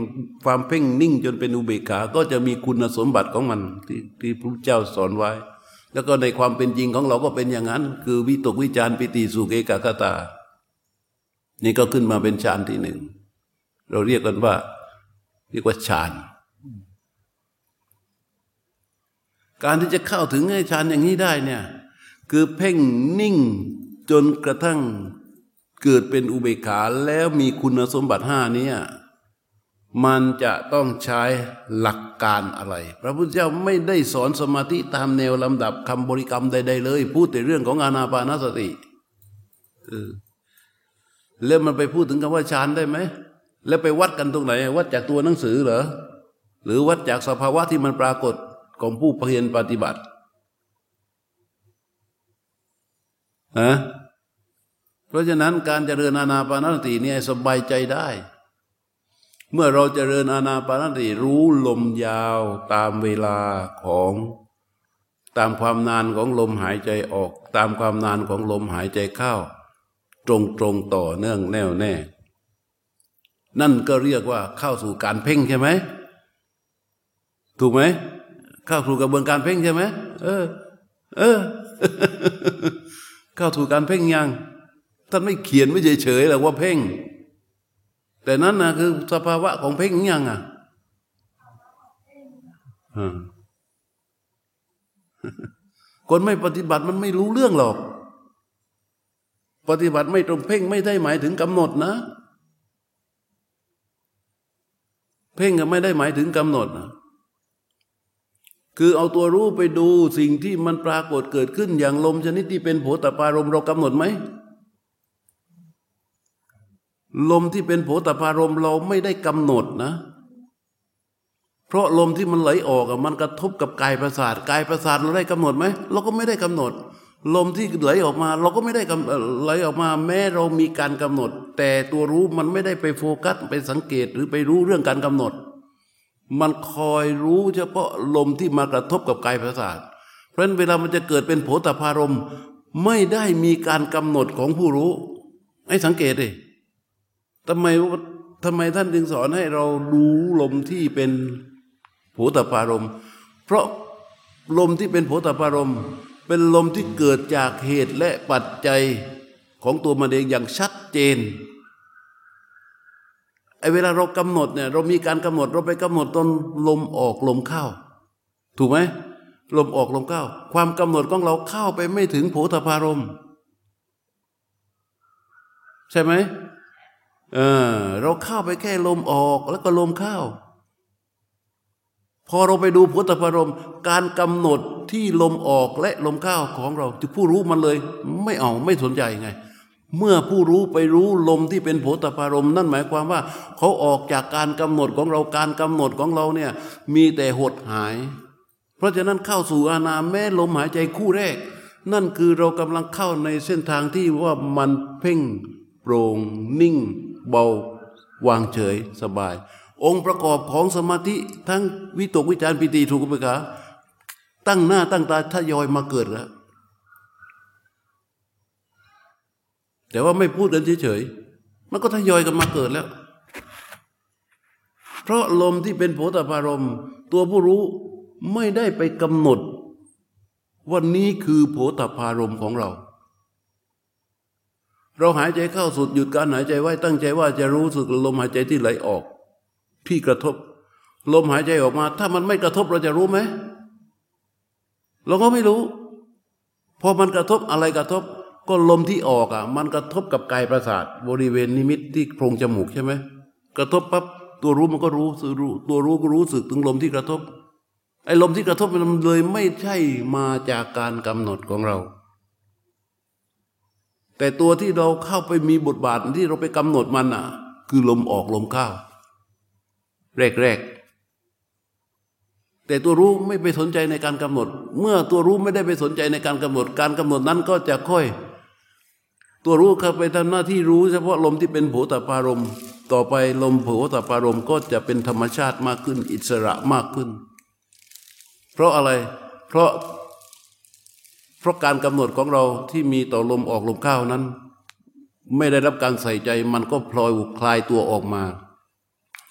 Speaker 1: ความเพ่งนิ่งจนเป็นอุเบกขา ก็จะมีคุณสมบัติของมันที่ที่พระเจ้าสอนไว้ แล้วก็ในความเป็นจริงของเราก็เป็นอย่างนั้น คือวิตกวิจารปิติสุเกกคตา นี่ก็ขึ้นมาเป็นฌานที่หนึ่ง เราเรียกกันว่า เรียกว่าฌาน การที่จะเข้าถึงฌานอย่างนี้ได้เนี่ย คือเพ่งนิ่งจนกระทั่ง เกิดเป็นอุเบกขาแล้วมีคุณสมบัติห้านี้มันจะต้องใช้หลักการอะไร พระพุทธเจ้าไม่ได้สอนสมาธิตามแนวลำดับคำบริกรรมใด ๆ เลย พูดแต่เรื่องของอานาปานสติแล้วมันไปพูดถึงคำว่าฌานได้ไหม แล้วไปวัดกันตรงไหน วัดจากตัวหนังสือเหรอ หรือวัดจากสภาวะที่มันปรากฏของผู้เพียรปฏิบัติฮะ ราะฉะนั้นการเจริญอานาปานสติเนี่ยสบายใจได้ เมื่อเราเจริญอานาปานสติรู้ลมยาวตามเวลาของตามความนานของลมหายใจออก ตามความนานของลมหายใจเข้า ตรงตรงต่อเนื่องแน่วแน่ นั่นก็เรียกว่าเข้าสู่การเพ่งใช่ไหมถูกไหมเข้าสู่กระบวนการเพ่งใช่ไหมเออ เออ เข้าสู่การเพ่งยัง ท่านไม่เขียนไม่เฉยๆหรอกว่าเพ่ง แต่นั้นนะคือสภาวะของเพ่งยังอะคนไม่ปฏิบัติมันไม่รู้เรื่องหรอก ปฏิบัติไม่ตรงเพ่งไม่ได้หมายถึงกำหนดนะ เพ่งก็ไม่ได้หมายถึงกำหนดนะคือเอาตัวรู้ไปดูสิ่งที่มันปรากฏเกิดขึ้นอย่างลมชนิดที่เป็นโผตปารมเรากำหนดไหม ลมที่เป็นโผตปารมเราไม่ได้กำหนดนะ เพราะลมที่มันไหลออกมันกระทบกับกายประสาทกายประสาทเราได้กำหนดไหมเราก็ไม่ได้กำหนด ลมที่ไหลออกมา เราก็ไม่ได้ไหลออกมา แม้เรามีการกำหนด แต่ตัวรู้มันไม่ได้ไปโฟกัสไปสังเกตหรือไปรู้เรื่องการกำหนด มันคอยรู้เฉพาะลมที่มากระทบกับกายประสาท เพราะฉะนั้นเวลามันจะเกิดเป็นโผตพารมไม่ได้มีการกำหนดของผู้รู้ให้สังเกตดิ ทำไมทำไมท่านจึงสอนให้เรารู้ลมที่เป็นโผตปารมเพราะลมที่เป็นโผตปารมเป็นลมที่เกิดจากเหตุและปัจจัยของตัวมันเองอย่างชัดเจนไอ้เวลาเรากำหนดเนี่ยเรามีการกำหนดเราไปกำหนดตอนลมออกลมเข้า ถูกไหมลมออกลมเข้า ความกำหนดของเราเข้าไปไม่ถึงโผฏฐารมใช่ไหม เออ เราเข้าไปแค่ลมออกแล้วก็ลมเข้า พอเราไปดูพุทธพรมการกำหนดที่ลมออกและลมเข้าของเราจะผู้รู้มันเลย ไม่เอาไม่สนใจไง เมื่อผู้รู้ไปรู้ลมที่เป็นโผฏฐารมนั่นหมายความว่า เขาออกจากการกำหนดของเราการกำหนดของเราเนี่ยมีแต่หดหาย เพราะฉะนั้นเข้าสู่อาณาแม้ลมหายใจคู่แรก นั่นคือเรากำลังเข้าในเส้นทางที่ว่ามันเพ่ง โปร่งนิ่ง เบา วางเฉยสบาย องค์ประกอบของสมาธิทั้งวิตกวิจารปิติถูกไหมคะตั้งหน้าตั้งตาทยอยมาเกิดแล้วแต่ว่าไม่พูดกันเฉยๆมันก็ทยอยกันมาเกิดแล้ว เพราะลมที่เป็นโผฏฐารมตัวผู้รู้ไม่ได้ไปกำหนด วันนี้คือโผฏฐารมของเรา เราหายใจเข้าสุดหยุดการหายใจไว้ตั้งใจว่าจะรู้สึกลมหายใจที่ไหลออก ที่กระทบ ลมหายใจออกมา ถ้ามันไม่กระทบเราจะรู้ไหมเราก็ไม่รู้ พอมันกระทบอะไรกระทบ ก็ลมที่ออกอะ มันกระทบกับกายประสาท บริเวณนิมิตที่โพรงจมูกใช่ไหมกระทบปั๊บตัวรู้มันก็รู้สึกตัวรู้ก็รู้สึกถึงลมที่กระทบไอ้ลมที่กระทบมันเลยไม่ใช่มาจากการกำหนดของเรา แต่ตัวที่เราเข้าไปมีบทบาทที่เราไปกำหนดมันอะ คือลมออกลมเข้า แรกๆแต่ตัวรู้ไม่ไปสนใจในการกำหนด เมื่อตัวรู้ไม่ได้ไปสนใจในการกำหนด การกำหนดนั้นก็จะค่อย ตัวรู้เข้าไปทำหน้าที่รู้เฉพาะลมที่เป็นโผตปารมต่อไปลมโผตปารมก็จะเป็นธรรมชาติมากขึ้น อิสระมากขึ้น เพราะอะไร เพราะ ราะการกำหนดของเราที่มีต่อลมออกลมเข้านั้น ไม่ได้รับการใส่ใจมันก็พลอยคลายตัวออกมา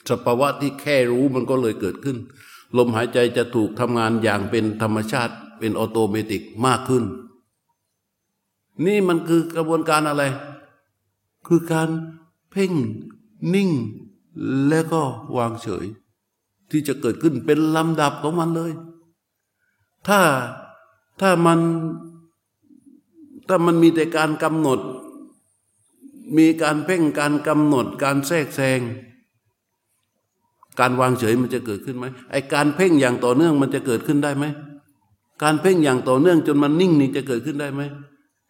Speaker 1: สภาวะที่แค่รู้มันก็เลยเกิดขึ้น ลมหายใจจะถูกทำงานอย่างเป็นธรรมชาติเป็นออโตเมติกมากขึ้น นี่มันคือกระบวนการอะไร คือการเพ่งนิ่ง แล้วก็วางเฉย ที่จะเกิดขึ้นเป็นลำดับของมันเลย ถ้า ถ้ามันถ้ามันมีแต่การกำหนด มีการเพ่งการกำหนด การแทรกแซง การวางเฉยมันจะเกิดขึ้นไหมไอการเพ่งอย่างต่อเนื่องมันจะเกิดขึ้นได้ไหมการเพ่งอย่างต่อเนื่องจนมันนิ่งนี่จะเกิดขึ้นได้ไหม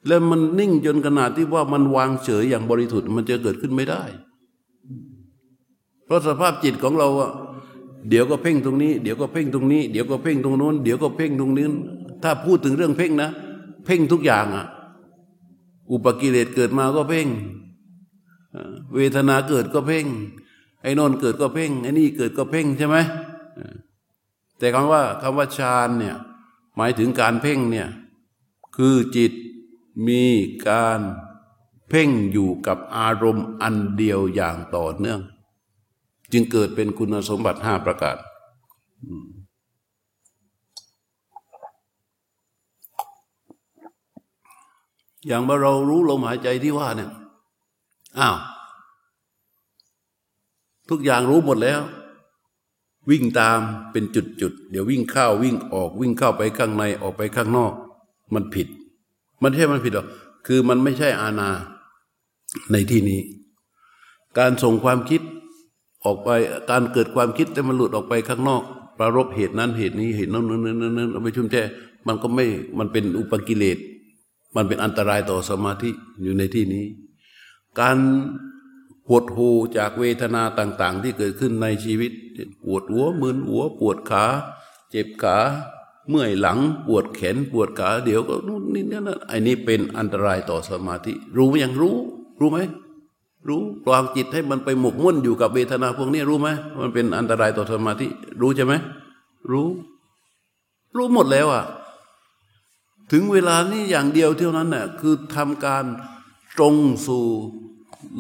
Speaker 1: แล้วมันนิ่งจนขนาดที่ว่ามันวางเฉยอย่างบริสุทธิ์มันจะเกิดขึ้นไม่ได้ เพราะสภาพจิตของเราอะเดี๋ยวก็เพ่งตรงนี้ เดี๋ยวก็เพ่งตรงนี้ เดี๋ยวก็เพ่งตรงโน้น เดี๋ยวก็เพ่งตรงนี้ ถ้าพูดถึงเรื่องเพ่งนะ เพ่งทุกอย่างอะอุปกิเลสเกิดมาก็เพ่ง เวทนาเกิดก็เพ่ง ไอ้นนเกิดก็เพ่ง ไอ้นี่เกิดก็เพ่งใช่ไหม แต่คำว่าคำว่าฌานเนี่ยหมายถึงการเพ่งเนี่ยคือจิตมีการเพ่งอยู่กับอารมณ์อันเดียวอย่างต่อเนื่อง จึงเกิดเป็นคุณสมบัติห้าประการ อ อย่างว่าเรารู้ลมหายใจที่ว่าเนี่ยอ้าวทุกอย่างรู้หมดแล้ว วิ่งตามเป็นจุดๆเดี๋ยววิ่งเข้าวิ่งออกวิ่งเข้าไปข้างในออกไปข้างนอก มันผิด มันใช่มันผิดหรอกคือมันไม่ใช่อาณาในที่นี้ การส่งความคิดออกไปการเกิดความคิดแต่มันหลุดออกไปข้างนอก ประรบเหตุนั้นเหตุนี้เหตุนั้นนั้นนั้นนั้นเอาไปชุ่มแช่มันก็ไม่มันเป็นอุปกิเลส มันเป็นอันตรายต่อสมาธิอยู่ในที่นี้ การหดหูจากเวทนาต่าง ๆ ที่เกิดขึ้นในชีวิต ปวดหัวมึนหัวปวดขา เจ็บขา เมื่อยหลัง ปวดแขน ปวดขา เดี๋ยวก็นู่นนี่นั่นไอ้นี้เป็นอันตรายต่อสมาธิ รู้ยังรู้ รู้ไหมรู้ปลางจิตให้มันไปหมกมุ่นอยู่กับเวทนาพวกนี้รู้ไหมมันเป็นอันตรายต่อสมาธิ รู้ใช่ไหมรู้ รู้หมดแล้วอะ ถึงเวลานี้อย่างเดียวเท่านั้นน่ะคือทำการตรงสู่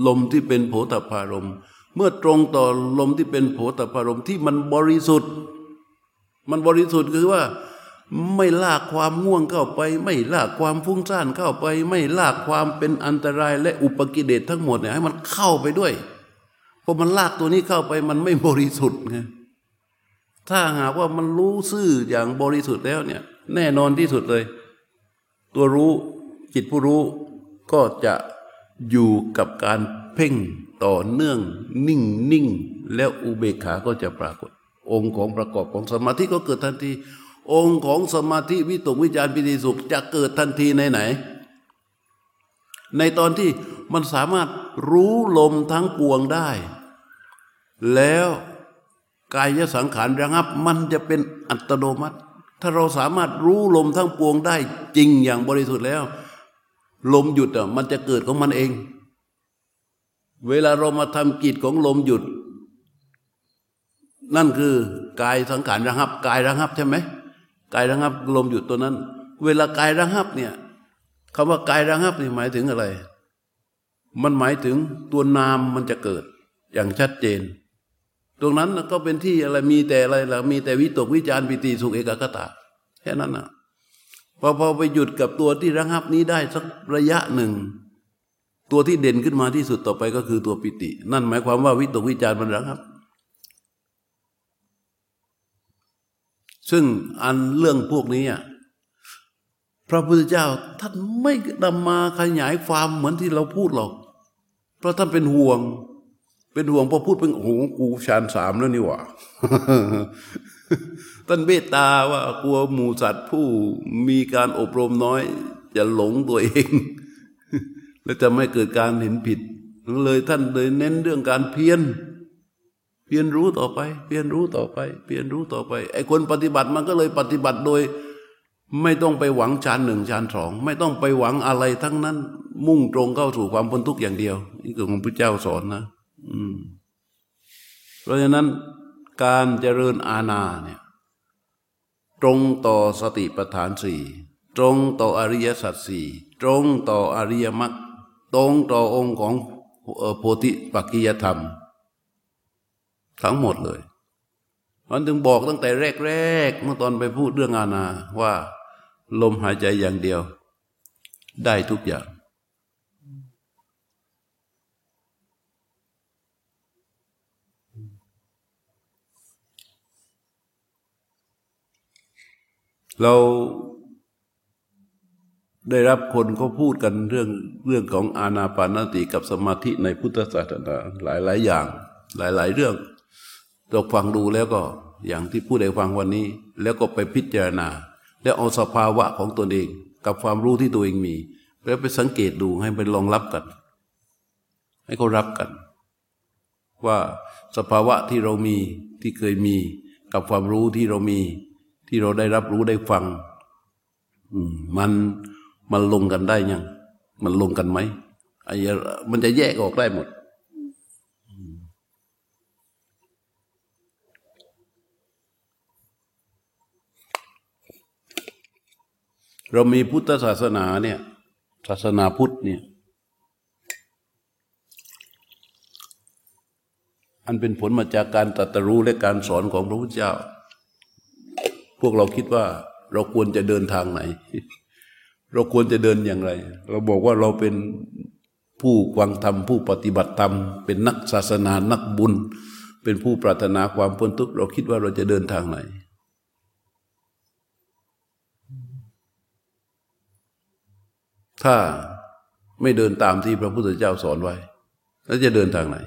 Speaker 1: ลมที่เป็นโผฏฐารม เมื่อตรงต่อลมที่เป็นโผฏฐารมที่มันบริสุทธิ์ มันบริสุทธิ์คือว่า ไม่ลากความง่วงเข้าไป ไม่ลากความฟุ้งซ่านเข้าไป ไม่ลากความเป็นอันตรายและอุปกิเลสทั้งหมดเนี่ยให้มันเข้าไปด้วยพอมันลากตัวนี้เข้าไปมันไม่บริสุทธิ์ไงถ้าหากว่ามันรู้ซื่ออย่างบริสุทธิ์แล้วเนี่ย แน่นอนที่สุดเลย ตัวรู้จิตผู้รู้ก็จะอยู่กับการเพ่งต่อเนื่องนิ่งนิ่งแล้วอุเบกขาก็จะปรากฏ องค์ของประกอบของสมาธิก็เกิดทันที องค์ของสมาธิวิตกวิจารปิติสุขจะเกิดทันทีในไหน ในตอนที่มันสามารถรู้ลมทั้งปวงได้ แล้วกายสังขารระงับมันจะเป็นอัตโนมัติ ถ้าเราสามารถรู้ลมทั้งปวงได้จริงอย่างบริสุทธิ์แล้ว ลมหยุดอะมันจะเกิดของมันเอง เวลาเรามาทำกิจของลมหยุด นั่นคือกายสังขารระงับกายระงับใช่ไหมกายระงับลมหยุดตัวนั้น เวลากายระงับเนี่ยคำว่ากายระงับนี่หมายถึงอะไร มันหมายถึงตัวนามมันจะเกิดอย่างชัดเจน ตรงนั้นก็เป็นที่อะไรมีแต่อะไรล่ะมีแต่วิตกวิจารปิติสุขเอกกตาแค่นั้นนะพอพอไปหยุดกับตัวที่ระงับนี้ได้สักระยะหนึ่ง ตัวที่เด่นขึ้นมาที่สุดต่อไปก็คือตัวปิติ นั่นหมายความว่าวิตกวิจารมันระงับ ซึ่งอันเรื่องพวกนี้พระพุทธเจ้าท่านไม่นำมาขยายความเหมือนที่เราพูดหรอก เพราะท่านเป็นห่วง เป็นห่วงพอพูดเป็นโอ้โหกูชานสามแล้วนี่หว่าท่านเมตตาว่ากลัวหมูสัตว์ผู้มีการอบรมน้อย จะหลงตัวเอง และจะไม่เกิดการเห็นผิดเลยท่านเลยเน้นเรื่องการเพียรเพียรรู้ต่อไป เพียรรู้ต่อไป เพียรรู้ต่อไป ไอ้คนปฏิบัติมันก็เลยปฏิบัติโดย ไม่ต้องไปหวังฌานหนึ่งฌานสองไม่ต้องไปหวังอะไรทั้งนั้น มุ่งตรงเข้าสู่ความพ้นทุกข์อย่างเดียว นี่คือของพระเจ้าสอนนะ เพราะฉะนั้นการเจริญอาณาเนี่ยตรงต่อสติปัฏฐานสี่ตรงต่ออริยสัจสี่ตรงต่ออริยมรรคตรงต่อองค์ของโพธิปักกิยธรรม ทั้งหมดเลยมันถึงบอกตั้งแต่แรกๆเมื่อตอนไปพูดเรื่องอาณาว่า ลมหายใจอย่างเดียว ได้ทุกอย่าง เราได้รับคนเขาพูดกันเรื่องเรื่องของอาณาปานติกับสมาธิในพุทธศาสนาหลายหลายอย่าง หลายหลายเรื่องเราฟังดูแล้วก็อย่างที่พูดได้ฟังวันนี้ แล้วก็ไปพิจารณา แล้วเอาสภาวะของตนเอง กับความรู้ที่ตัวเองมี แล้วไปสังเกตดูให้ไปลองรับกัน ให้เขารับกัน ว่าสภาวะที่เรามีที่เคยมี กับความรู้ที่เรามี ที่เราได้รับรู้ได้ฟังมันมันลงกันได้ยัง มันลงกันไหมไอ้มันจะแยกออกได้หมด เรามีพุทธศาสนาเนี่ย ศาสนาพุทธเนี่ย อันเป็นผลมาจากการตรัสรู้และการสอนของพระพุทธเจ้า พวกเราคิดว่าเราควรจะเดินทางไหน เราควรจะเดินอย่างไร เราบอกว่าเราเป็นผู้วังธรรมผู้ปฏิบัติธรรม เป็นนักศาสนานักบุญ เป็นผู้ปรารถนาความพ้นทุกข์เราคิดว่าเราจะเดินทางไหน ถ้าไม่เดินตามที่พระพุทธเจ้าสอนไว้ แล้วจะเดินทางไหน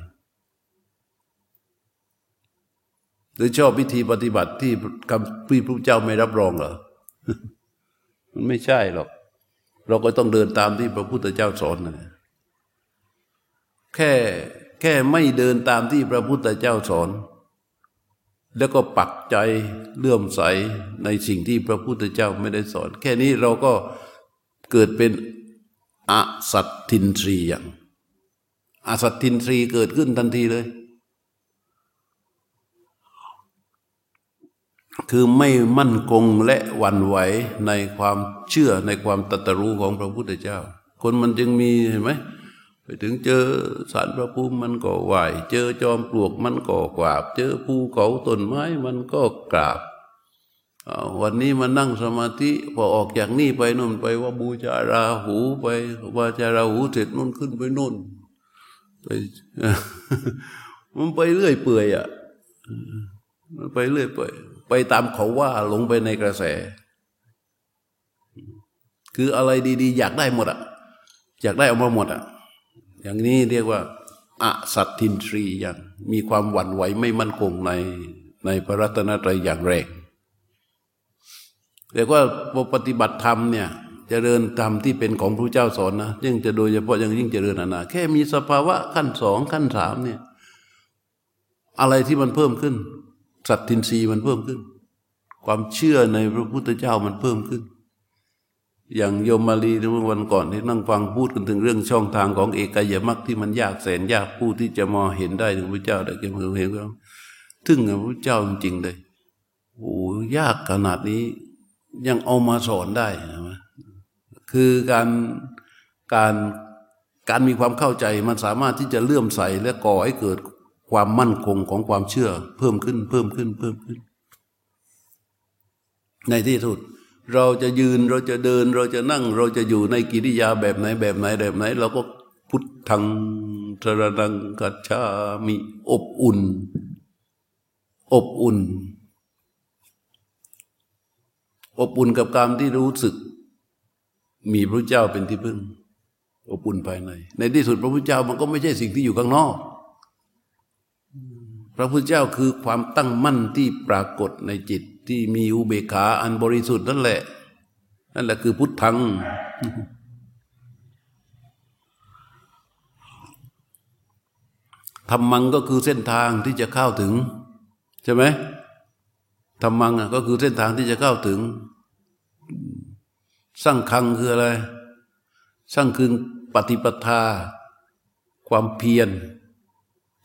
Speaker 1: หรือชอบวิธีปฏิบัติที่คำพี่พระเจ้าไม่รับรองเหรอ มันไม่ใช่หรอก เราก็ต้องเดินตามที่พระพุทธเจ้าสอนนะแค่แค่ไม่เดินตามที่พระพุทธเจ้าสอน แล้วก็ปักใจเลื่อมใสในสิ่งที่พระพุทธเจ้าไม่ได้สอน แค่นี้เราก็เกิดเป็นอสัตทินทรีอย่างอสัตทินทรีเกิดขึ้นทันทีเลย คือไม่มั่นคงและหวั่นไหวในความเชื่อในความตรัสรู้ของพระพุทธเจ้า คนมันจึงมีเห็นไหมไปถึงเจอสารพระภูมิมันก็ไหวเจอจอมปลวกมันก็กราบ เจอภูเขาต้นไม้มันก็กราบวันนี้มานั่งสมาธิพอออกจากนี่ไปนู่นไปว่าบูชาราหูไปว่าจาราหูเสร็จนู่นขึ้นไปนู่นไปมันไปเรื่อยเปื่อยอะมันไปเรื่อยเปื่อย ไปตามเขาว่าหลงไปในกระแส คืออะไรดีๆ อยากได้หมดอะอยากได้ออกมาหมดอะอย่างนี้เรียกว่าอสัตทินทรีอย่างมีความหวั่นไหวไม่มั่นคงในในพระรัตนตรัยอย่างแรงเรียกว่าปฏิบัติธรรมเนี่ยจเจริญธรรมที่เป็นของพระเจ้าสอนนะยิ่งจะโดยเฉพาะย่งยิ่งเจริญนานาแค่มีสภาวะขั้นสองขั้นสามเนี่ย อะไรที่มันเพิ่มขึ้น สัตทินรีมันเพิ่มขึ้น ความเชื่อในพระพุทธเจ้ามันเพิ่มขึ้น อย่างโยมมาลีเมื่อวันก่อนที่นั่งฟังพูดกันถึงเรื่องช่องทางของเอกายมรรคที่มันยากแสนยากผู้ที่จะมองเห็นได้ถึงพระเจ้าได้เก็บมือเห็นว่าถึงพระเจ้าจริงๆเลยโอ้ยากขนาดนี้ยังเอามาสอนได้นะคือการการการมีความเข้าใจมันสามารถที่จะเลื่อมใสและก่อให้เกิด ความมั่นคงของความเชื่อ เพิ่มขึ้นเพิ่มขึ้นเพิ่มขึ้น ในที่สุด เราจะยืนเราจะเดิน เราจะนั่ง เราจะอยู่ในกิริยาแบบไหนแบบไหนแบบไหน เราก็พุทธังทรนังกัจฉามีอบอุ่น อบอุ่น อบอุ่นกับการที่รู้สึก มีพระเจ้าเป็นที่พึ่ง อบอุ่นภายใน ในที่สุดพระพุทธเจ้ามันก็ไม่ใช่สิ่งที่อยู่ข้างนอก พระพุทธเจ้าคือความตั้งมั่นที่ปรากฏในจิตที่มีอุเบกขาอันบริสุทธิ์นั่นแหละ นั่นแหละคือพุทธัง ธรรมังก็คือเส้นทางที่จะเข้าถึง ใช่ไหมธรรมังก็คือเส้นทางที่จะเข้าถึง สร้างคังคืออะไร สร้างคือปฏิปทา ความเพียร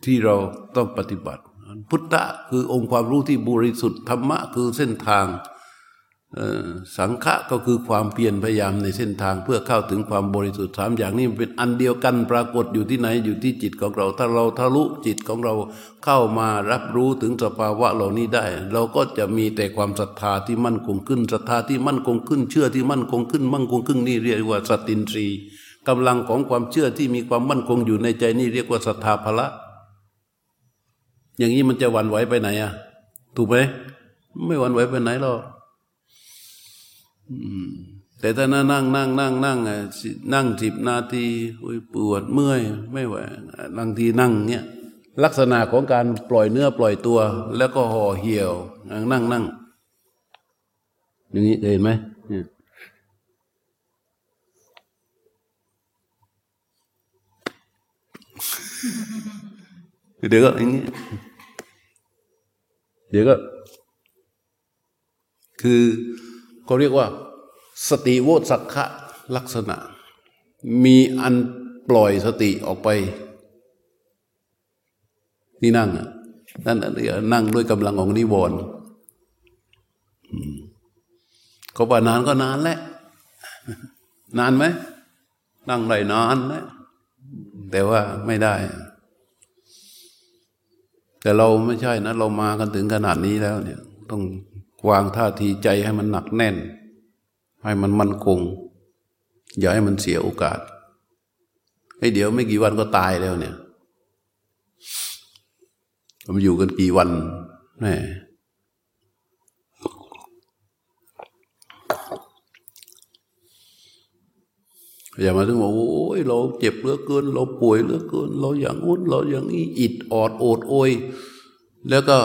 Speaker 1: ที่เราต้องปฏิบัติ พุทธะคือองค์ความรู้ที่บริสุทธิ์ธรรมะคือเส้นทางสังฆะก็คือความเพียรพยายามในเส้นทางเพื่อเข้าถึงความบริสุทธิ์สามอย่างนี้เป็นอันเดียวกันปรากฏอยู่ที่ไหนอยู่ที่จิตของเรา ถ้าเราทะลุจิตของเราเข้ามารับรู้ถึงสภาวะเหล่านี้ได้ เราก็จะมีแต่ความศรัทธาที่มั่นคงขึ้นศรัทธาที่มั่นคงขึ้นเชื่อที่มั่นคงขึ้น มั่นคงขึ้นนี่เรียกว่าสตินทรีกำลังของความเชื่อที่มีความมั่นคงอยู่ในใจนี่เรียกว่าศรัทธาภละ อย่างนี้มันจะวันไหวไปไหนอะ ถูกไหมไม่วันไหวไปไหนหรอกแต่ถ้านั่งนั่งนั่งนั่งนั่งนั่งสิบนาทีปวดเมื่อย ไม่ไหวบางทีนั่งเนี้ยลักษณะของการปล่อยเนื้อปล่อยตัว แล้วก็ห่อเหี่ยว นั่งนั่งอย่างนี้เห็นไหมเดี๋ยวก็อย่างนี้เดี๋ยวก็ คือเขาเรียกว่า สติโวสักขะลักษณะ มีอันปล่อยสติออกไปนี่นั่งอะนั่นเรียกนั่งด้วยกำลังของนิวรณ์เขาว่านานก็นานแหละนานไหม นั่งได้นานแล้วแต่ว่าไม่ได้ แต่เราไม่ใช่นะ เรามากันถึงขนาดนี้แล้วเนี่ย ต้องวางท่าทีใจให้มันหนักแน่น ให้มันมั่นคง อย่าให้มันเสียโอกาสให้เดี๋ยวไม่กี่วันก็ตายแล้วเนี่ยมันอยู่กันกี่วันแม่ อย่ามาถึงว่าโอ้ยเราเจ็บเหลือเกิน เราป่วยเหลือเกิน เราอย่างอุ้นเราอย่างนี้อิดออดโอดโอย แล้วก็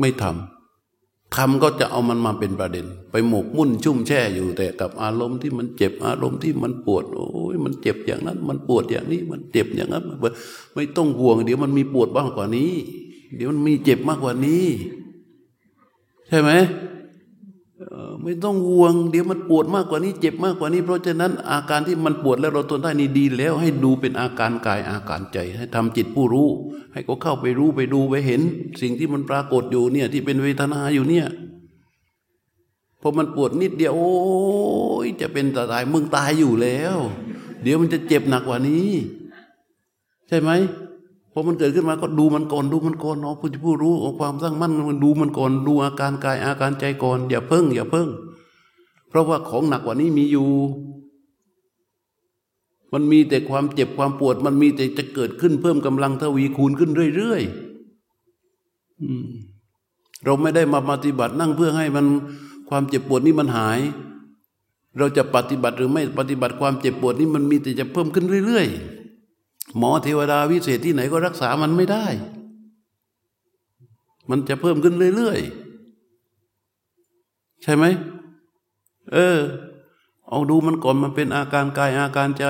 Speaker 1: ไม่ทำทำก็จะเอามันมาเป็นประเด็น ไปหมกมุ่นชุ่มแช่อยู่แต่กับอารมณ์ที่มันเจ็บอารมณ์ที่มันปวด โอ้ยมันเจ็บอย่างนั้น มันปวดอย่างนี้มันเจ็บอย่างนั้นไม่ต้องห่วง เดี๋ยวมันมีปวดบ้างกว่านี้ เดี๋ยวมันมีเจ็บมากกว่านี้ ใช่ไหม ไม่ต้องห่วง เดี๋ยวมันปวดมากกว่านี้เจ็บมากกว่านี้ เพราะฉะนั้นอาการที่มันปวดแล้วเราทนได้นี่ดีแล้ว ให้ดูเป็นอาการกายอาการใจ ให้ทำจิตผู้รู้ ให้ก็เข้าไปรู้ไปดูไปเห็น สิ่งที่มันปรากฏอยู่เนี่ย ที่เป็นเวทนาอยู่เนี่ยพอมันปวดนิดเดียวโอ้ยจะเป็นตายมึงตายอยู่แล้ว เดี๋ยวมันจะเจ็บหนักกว่านี้ ใช่ไหม อมันเกิดขึ้นมาก็ดูมันก่อนดูมันก่อนเนาะผู้ผู้รู้ของความสร้างมั่นมันดูมันก่อนดูอาการกายอาการใจก่อน อย่าเพิ่ง อย่าเพิ่ง เพราะว่าของหนักกว่านี้มีอยู่ มันมีแต่ความเจ็บความปวด มันมีแต่จะเกิดขึ้นเพิ่มกำลังทวีคูณขึ้นเรื่อยๆเราไม่ได้มาปฏิบัตินั่งเพื่อให้มันความเจ็บปวดนี้มันหาย เราจะปฏิบัติหรือไม่ปฏิบัติความเจ็บปวดนี้มันมีแต่จะเพิ่มขึ้นเรื่อย ๆ หมอเทวดาวิเศษที่ไหนก็รักษามันไม่ได้ มันจะเพิ่มขึ้นเรื่อยๆ ใช่ไหม เออ เอาดูมันก่อนมันเป็นอาการกายอาการใจ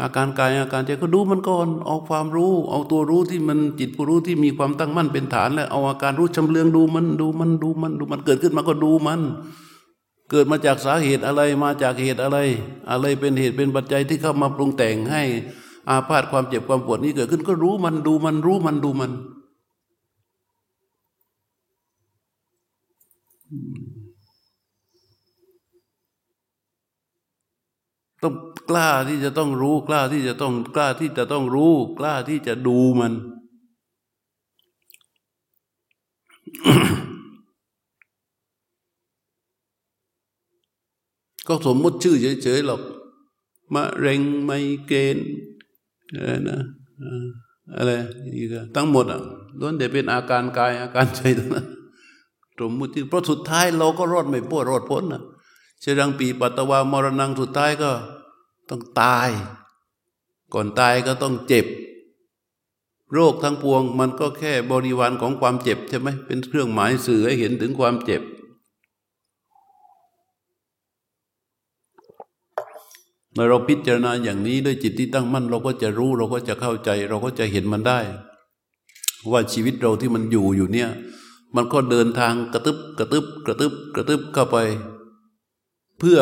Speaker 1: อาการกายอาการใจก็ดูมันก่อน เอาความรู้ เอาตัวรู้ที่มันจิตผู้รู้ที่มีความตั้งมั่นเป็นฐาน แล้วเอาอาการรู้ชำเลืองดูมันดูมันดูมันดูมันเกิดขึ้นมาก็ดูมันเกิดมาจากสาเหตุอะไรมาจากเหตุอะไร อะไรเป็นเหตุเป็นปัจจัยที่เข้ามาปรุงแต่งให้ อาพาธความเจ็บความปวดนี้เกิดขึ้น ก็รู้มันดูมันรู้มันดูมัน ต้องกล้าที่จะต้องรู้กล้าที่จะต้องกล้าที่จะต้องรู้ กล้าที่จะดูมันก็สมมติชื่อเฉยๆหรอกมะเร็งไมเกรน อะไรนะอะไรอีกทั้งหมดอะล้วนแต่เป็นอาการกายอาการใจทั้งนั้นตรมมุติเพราะสุดท้ายเราก็รอดไม่พ้นรอดพ้นนะเชรังปีปัตตวามรณงสุดท้ายก็ต้องตาย ก่อนตายก็ต้องเจ็บ โรคทั้งปวงมันก็แค่บริวารของความเจ็บใช่ไหมเป็นเครื่องหมายสื่อให้เห็นถึงความเจ็บ เมื่อเราพิจารณาอย่างนี้ด้วยจิตที่ตั้งมั่น เราก็จะรู้เราก็จะเข้าใจ เราก็จะเห็นมันได้ ว่าชีวิตเราที่มันอยู่อยู่เนี่ย มันก็เดินทางกระตึบกระตึบกระตึบกระตึบเข้าไป เพื่อ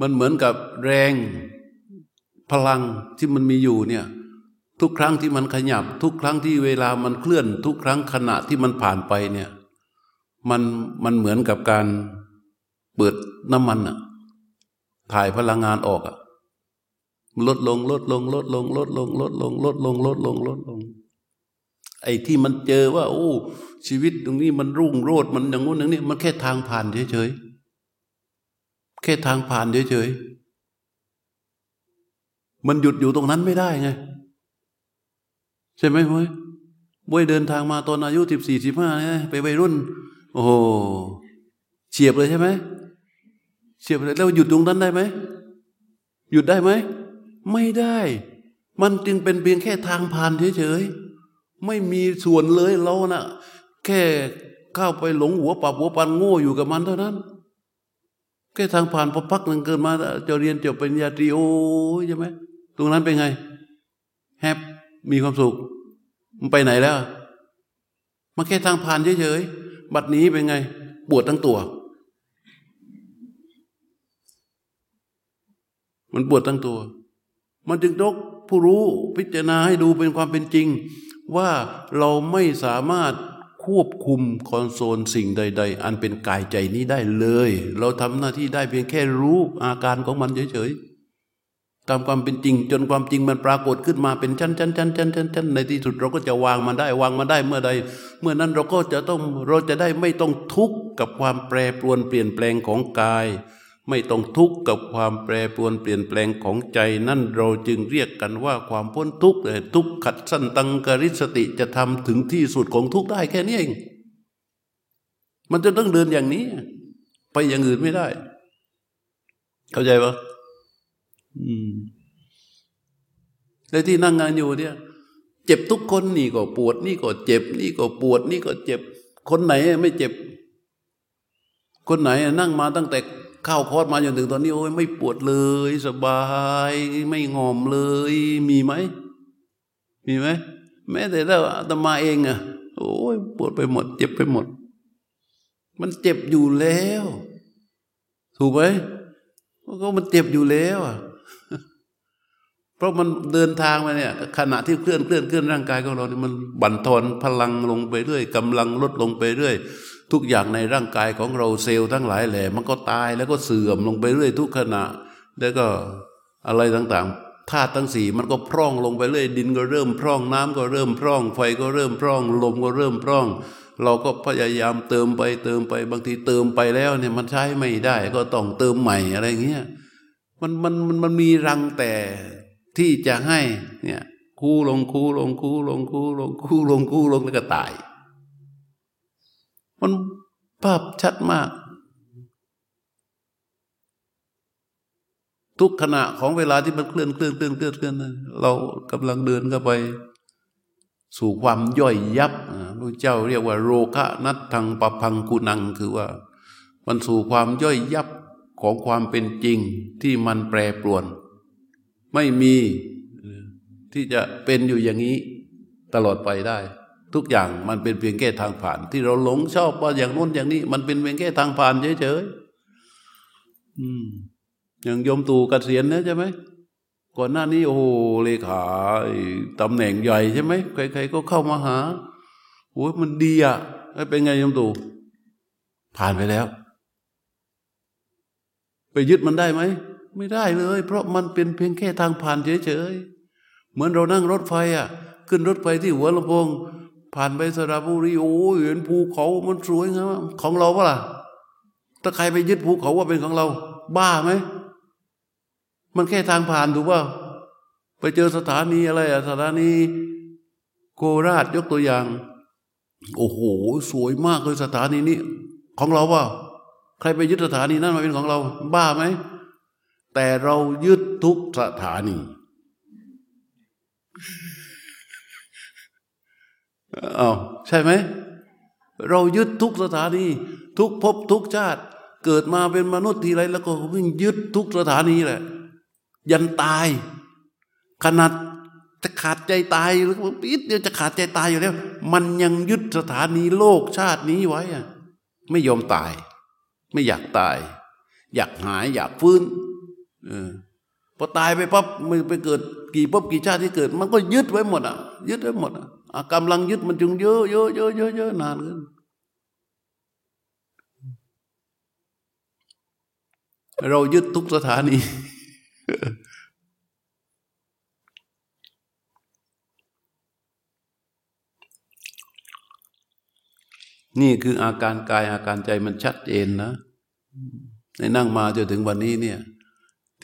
Speaker 1: มันเหมือนกับแรงพลังที่มันมีอยู่เนี่ยทุกครั้งที่มันขยับ ทุกครั้งที่เวลามันเคลื่อน ทุกครั้งขณะที่มันผ่านไปเนี่ยมันมันเหมือนกับการเปิดน้ำมันอะ ถ่ายพลังงานออกอะลดลงลดลงลดลงลดลงลดลงลดลงลดลงลดลง ไอ้ที่มันเจอว่า โอ้ ชีวิตตรงนี้มันรุ่งโรดมันอย่างงู้นอย่างนี้มันแค่ทางผ่านเฉยๆแค่ทางผ่านเฉยๆมันหยุดอยู่ตรงนั้นไม่ได้ไงใช่ไหมมวยมวยเดินทางมาตอนอายุสิบสี่สิบห้าไปวัยรุ่น โอ้โหเฉียบเลยใช่ไหม เสียบแล้วหยุดตรงนั้นได้ไหมหยุดได้ไหมไม่ได้ มันจึงเป็นเพียงแค่ทางผ่านเฉยๆไม่มีส่วนเลยเรานะ่ะ แค่เข้าไปหลงหัวปับหัวปันโง่อยู่กับมันเท่านั้น แค่ทางผ่านพอพักหนึ่งเกินมาจะเรียนจบเป็นญาตรีโอใช่ไหมตรงนั้นเป็นไง แฮปมีความสุข มันไปไหนแล้ว มันแค่ทางผ่านเฉยๆบัดนี้เป็นไง ปวดทั้งตัว มันปวดทั้งตัว มันจึงยกผู้รู้พิจารณาให้ดูเป็นความเป็นจริง ว่าเราไม่สามารถควบคุมคอนโซลสิ่งใด ๆ อันเป็นกายใจนี้ได้เลย เราทำหน้าที่ได้เพียงแค่รู้อาการของมันเฉยๆตามความเป็นจริง จนความจริงมันปรากฏขึ้นมาเป็นชั้นชั้นชั้นชั้นชั้นชั้นในที่สุดเราก็จะวางมันได้ วางมันได้เมื่อใด เมื่อนั้นเราก็จะต้องเราจะได้ไม่ต้องทุกข์กับความแปรปรวนเปลี่ยนแปลงของกาย ไม่ต้องทุกข์กับความแปรปรวนเปลี่ยนแปลงของใจ นั่นเราจึงเรียกกันว่าความพ้นทุกข์แต่ทุกขัดสั้นตังกริสติจะทำถึงที่สุดของทุกข์ได้แค่นี้เอง มันจะต้องเดินอย่างนี้ ไปอย่างอื่นไม่ได้ เข้าใจปะอืมแล้วที่นั่งงานอยู่เนี่ย เจ็บทุกคนนี่ก็ปวด นี่ก็เจ็บ นี่ก็ปวด นี่ก็เจ็บ คนไหนไม่เจ็บ คนไหนนั่งมาตั้งแต่ เข้าคอร์สมาจนถึงตอนนี้โอ้ยไม่ปวดเลย สบาย ไม่งอมเลย มีไหม มีไหมแม้แต่ถ้าอาตมาเองอะโอ้ยปวดไปหมด เจ็บไปหมด มันเจ็บอยู่แล้ว ถูกไหมก็มันเจ็บอยู่แล้วอะเพราะมันเดินทางมาเนี่ย ขณะที่เคลื่อนเคลื่อนเคลื่อนร่างกายของเราเนี่ยมันบั่นทอนพลังลงไปเรื่อยกำลังลดลงไปเรื่อย ทุกอย่างในร่างกายของเราเซลล์ทั้งหลายแหล่มันก็ตายแล้วก็เสื่อมลงไปเรื่อยทุกขณะ แล้วก็อะไรต่างๆธาตุทั้งสี่มันก็พร่องลงไปเรื่อยดินก็เริ่มพร่องน้ำก็เริ่มพร่อง ไฟก็เริ่มพร่อง ลมก็เริ่มพร่อง เราก็พยายามเติมไปเติมไปบางทีเติมไปแล้วเนี่ยมันใช้ไม่ได้ก็ต้องเติมใหม่อะไรเงี้ยมันมันมันมันมีรังแต่ที่จะให้เนี่ยคู่ลงคู่ลงคู่ลงคู่ลงคู่ลงคู่ลงแล้วก็ตาย มันภาพชัดมาก ทุกขณะของเวลาที่มันเคลื่อนเคลื่อนเคลื่อนเคลื่อนเคลื่อนเรากำลังเดินเข้าไป สู่ความย่อยยับพระเจ้าเรียกว่า โรคะนัตทังปะพังกุนังคือว่า มันสู่ความย่อยยับของความเป็นจริงที่มันแปรปรวน ไม่มีที่จะเป็นอยู่อย่างนี้ตลอดไปได้ ทุกอย่างมันเป็นเพียงแค่ทางผ่าน ที่เราหลงชอบว่าอย่างนู้นอย่างนี้ มันเป็นเพียงแค่ทางผ่านเฉยๆอย่างยมตู่กเกษียณนะใช่ไหมก่อนหน้านี้โอ้โหเลขาตำแหน่งใหญ่ใช่ไหมใครๆก็เข้ามาหาโอ้ยมันดีอะเป็นไงยมตู่ผ่านไปแล้ว ไปยึดมันได้ไหมไม่ได้เลย เพราะมันเป็นเพียงแค่ทางผ่านเฉยๆเหมือนเรานั่งรถไฟอะ ขึ้นรถไฟที่หัวลำโพง ผ่านไปสระบุรีโอ้เห็นภูเขามันสวยงามของเราปะล่ะถ้าใครไปยึดภูเขาว่าเป็นของเรา บ้าไหมมันแค่ทางผ่านถูกป่าไปเจอสถานีอะไรอะสถานีโคราชยกตัวอย่าง โอ้โห สวยมากเลยสถานีนี้ ของเราว่า ใครไปยึดสถานีนั้นมาเป็นของเรา บ้าไหมแต่เรายึดทุกสถานี อา้าวใช่ไหม เรายึดทุกสถานี ทุกภพทุกชาติ เกิดมาเป็นมนุษย์ทีไร แล้วก็วิ่งยึดทุกสถานีแหละ ยันตาย ขนาดจะขาดใจตายหรือปิดเดียวจะขาดใจตายอยู่แล้ว มันยังยึดสถานีโลกชาตินี้ไว้อะไม่ยอมตาย ไม่อยากตาย อยากหายอยากฟื้นออพอตายไปปั๊บมันไปเกิดกี่ปั๊บกี่ชาติที่เกิด มันก็ยึดไว้หมดอะ ยึดไว้หมดอะ กำลังยึดมันจึงเยอะเยอะเยอะเยอะเยอะนานขึ้นเรายึดทุกสถานี นี่คืออาการกายอาการใจมันชัดเจนนะ ในนั่งมาจนถึงวันนี้เนี่ย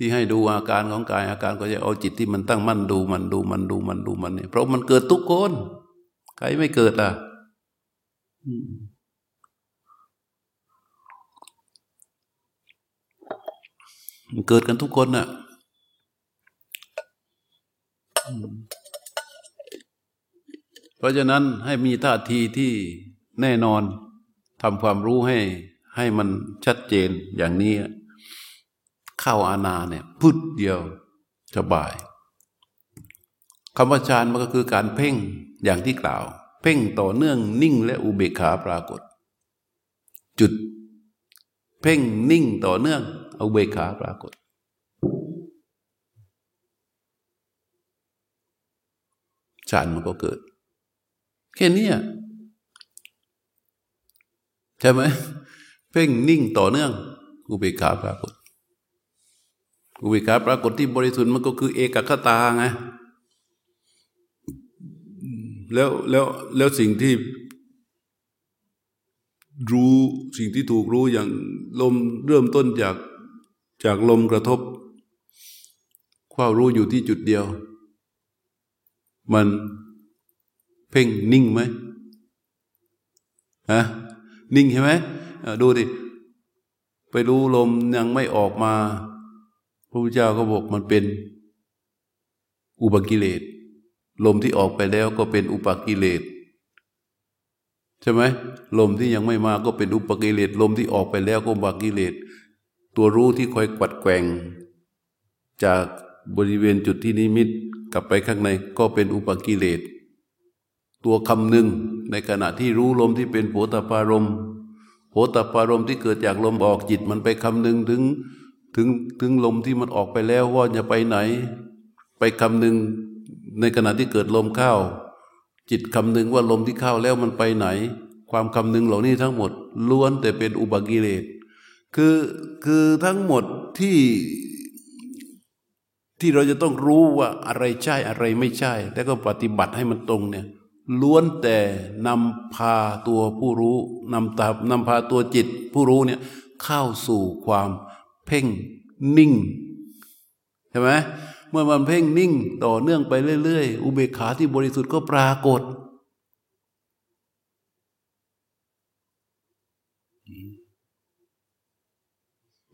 Speaker 1: ที่ให้ดูอาการของกายอาการก็จะเอาจิตที่มันตั้งมั่นดูมันดูมันดูมันดูมันเนี่ยเพราะมันเกิดทุกคนใครไม่เกิดล่ะมันเกิดกันทุกคนน่ะเพราะฉะนั้นให้มีท่าทีที่แน่นอนทำความรู้ให้ให้มันชัดเจนอย่างนี้ เข้าอาณาเนี่ยพุทเดียวสบายคำว่าฌานมันก็คือการเพ่งอย่างที่กล่าว เพ่งต่อเนื่องนิ่งและอุเบกขาปรากฏ จุด เพ่งนิ่งต่อเนื่องอุเบกขาปรากฏ ฌานมันก็เกิด แค่นี้ใช่ไหมเพ่งนิ่งต่อเนื่องอุเบกขาปรากฏ อุเบกขาปรากฏที่บริสุทธิ์มันก็คือเอกคตาไงแล้วแล้วแล้วสิ่งที่รู้สิ่งที่ถูกรู้อย่างลมเริ่มต้นจากจากลมกระทบ ความรู้อยู่ที่จุดเดียว มันเพ่งนิ่งไหมฮะนิ่งใช่ไหมดูดิไปรู้ลมยังไม่ออกมา ระพุทธเจ้าก็บอกมันเป็นอุบกิเลสลมที่ออกไปแล้วก็เป็นอุปกิเลสใช่ไหมลมที่ยังไม่มาก็เป็นอุปกิเลสลมที่ออกไปแล้วก็อุปกิเลสตัวรู้ที่คอยกวัดแกงจากบริเวณจุดที่นิมิตกลับไปข้างในก็เป็นอุปกิเลสตัวคำหนึ่งในขณะที่รู้ลมที่เป็นโผตปารมโผตปารมที่เกิดจากลมออกจิตมันไปคำหนึ่งถึง ถึงถึงลมที่มันออกไปแล้วว่าจะไปไหน ไปคำหนึ่งในขณะที่เกิดลมเข้า จิตคำหนึ่งว่าลมที่เข้าแล้วมันไปไหน ความคำหนึ่งเหล่านี้ทั้งหมด ล้วนแต่เป็นอุบกิเลสคือคือทั้งหมดที่ที่เราจะต้องรู้ว่าอะไรใช่อะไรไม่ใช่ แล้วก็ปฏิบัติให้มันตรงเนี่ยล้วนแต่นำพาตัวผู้รู้นำตานำพาตัวจิตผู้รู้เนี่ยเข้าสู่ความ เพ่งนิ่งใช่ไหมเมื่อมันเพ่งนิ่งต่อเนื่องไปเรื่อยๆ อุเบกขาที่บริสุทธิ์ก็ปรากฏ